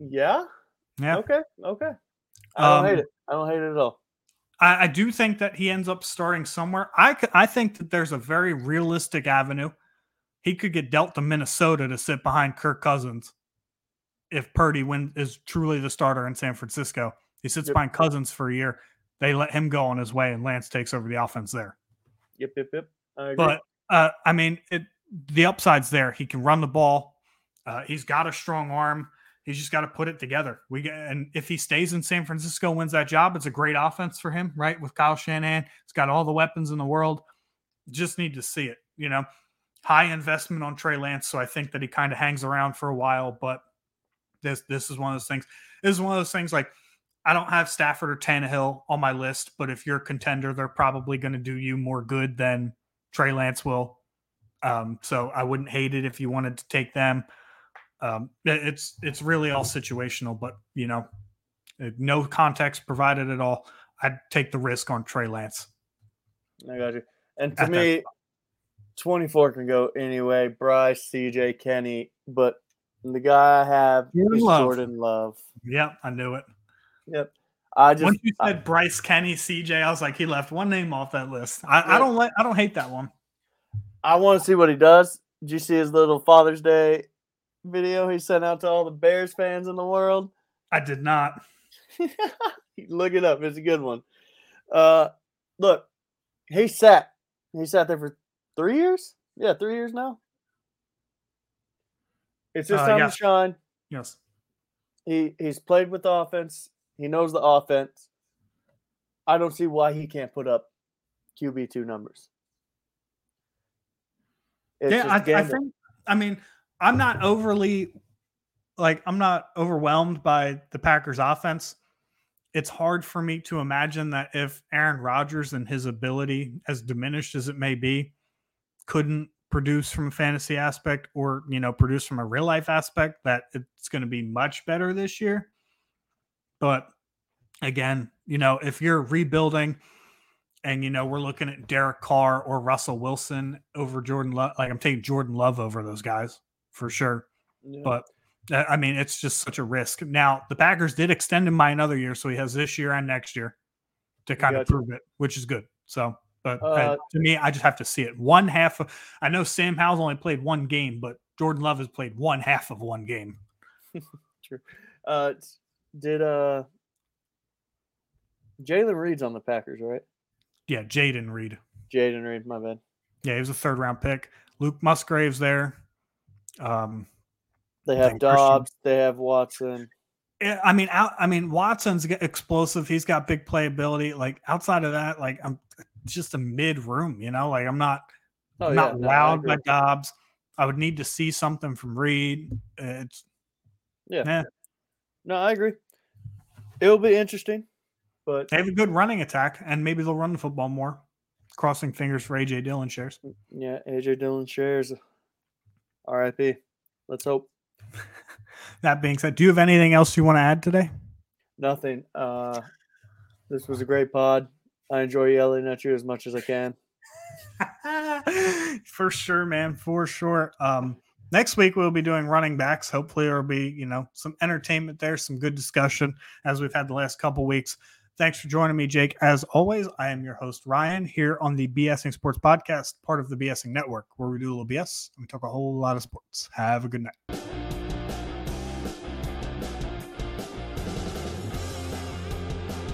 S2: Yeah.
S1: Yeah.
S2: Okay. Okay. I don't
S1: Um,
S2: hate it. I don't hate it at all.
S1: I, I do think that he ends up starting somewhere. I I think that there's a very realistic avenue. He could get dealt to Minnesota to sit behind Kirk Cousins if Purdy win, is truly the starter in San Francisco. He sits
S2: Yep.
S1: behind Cousins for a year. They let him go on his way, and Lance takes over the offense there.
S2: Yep. Yep. Yep. I agree.
S1: But uh, I mean, it, the upside's there. He can run the ball. Uh, he's got a strong arm. He's just got to put it together. We get, and if he stays in San Francisco, wins that job, it's a great offense for him, right? With Kyle Shanahan, he's got all the weapons in the world. Just need to see it, you know. High investment on Trey Lance, so I think that he kind of hangs around for a while. But this this is one of those things. This is one of those things like I don't have Stafford or Tannehill on my list, but if you're a contender, they're probably going to do you more good than Trey Lance will. Um, so I wouldn't hate it if you wanted to take them. Um, it's it's really all situational, but you know, no context provided at all. I'd take the risk on Trey Lance.
S2: I got you. And to
S1: At that
S2: me, 24 can go anyway. Bryce, CJ, Kenny, but the guy I have
S1: Jordan
S2: is
S1: Love.
S2: Jordan Love.
S1: Yep, I knew it.
S2: Yep. I just
S1: Once you said Bryce Kenny, CJ, I was like, he left one name off that list. I, I don't like, I don't hate that one.
S2: I want to see what he does. Did you see his little Father's Day video he sent out to all the Bears fans in the world?
S1: I did not.
S2: Look it up. It's a good one. Uh, look, he sat. He sat there for three years. Yeah, three years now. It's his
S1: Uh,
S2: time
S1: yes.
S2: to shine.
S1: Yes.
S2: He he's played with the offense. He knows the offense. I don't see why he can't put up QB two numbers. It's
S1: yeah, I, I think. I mean, I'm not overly like I'm not overwhelmed by the Packers' offense. It's hard for me to imagine that if Aaron Rodgers and his ability, as diminished as it may be, couldn't produce from a fantasy aspect or you know produce from a real life aspect that it's going to be much better this year but again you know if you're rebuilding and you know we're looking at Derek Carr or Russell Wilson over Jordan Love like I'm taking Jordan Love over those guys for sure
S2: Yeah.
S1: but uh, I mean it's just such a risk now the Packers did extend him by another year so he has this year and next year to kind of prove it which is good so but uh,
S2: Uh,
S1: to me, I just have to see it. One half of, I know Sam Howell's only played one game, but Jordan Love has played one half of one game.
S2: True. Uh, did uh Jalen Reed's on the Packers, right?
S1: Yeah, Jayden Reed.
S2: Jayden Reed, my bad.
S1: Yeah, he was a third round pick. Luke Musgrave's there. Um,
S2: They have
S1: think Christian-
S2: Doubs. They have Watson.
S1: yeah, I mean, out, I mean, Watson's explosive. He's got big playability. Like outside of that, like I'm just a mid room. You know, like I'm not,
S2: Oh,
S1: I'm
S2: yeah,
S1: not
S2: no, I
S1: wowed
S2: agree.
S1: by Doubs. I would need to see something from Reed. It's
S2: Yeah.
S1: eh.
S2: No, I agree. It'll be interesting, but
S1: they have a good running attack, and maybe they'll run the football more. Crossing fingers for AJ Dillon shares.
S2: yeah, AJ Dillon shares. R.I.P. Let's hope.
S1: That being said, do you have anything else you want to add today?
S2: Nothing. Uh, this was a great pod. I enjoy yelling at you as much as I can.
S1: for sure, man. For sure. Um, next week we'll be doing running backs. Hopefully, there'll be you know some entertainment there, some good discussion as we've had the last couple weeks. Thanks for joining me, Jake. As always, I am your host Ryan here on the BSing Sports Podcast, part of the BSing Network, where we do a little BS and we talk a whole lot of sports. Have a good night.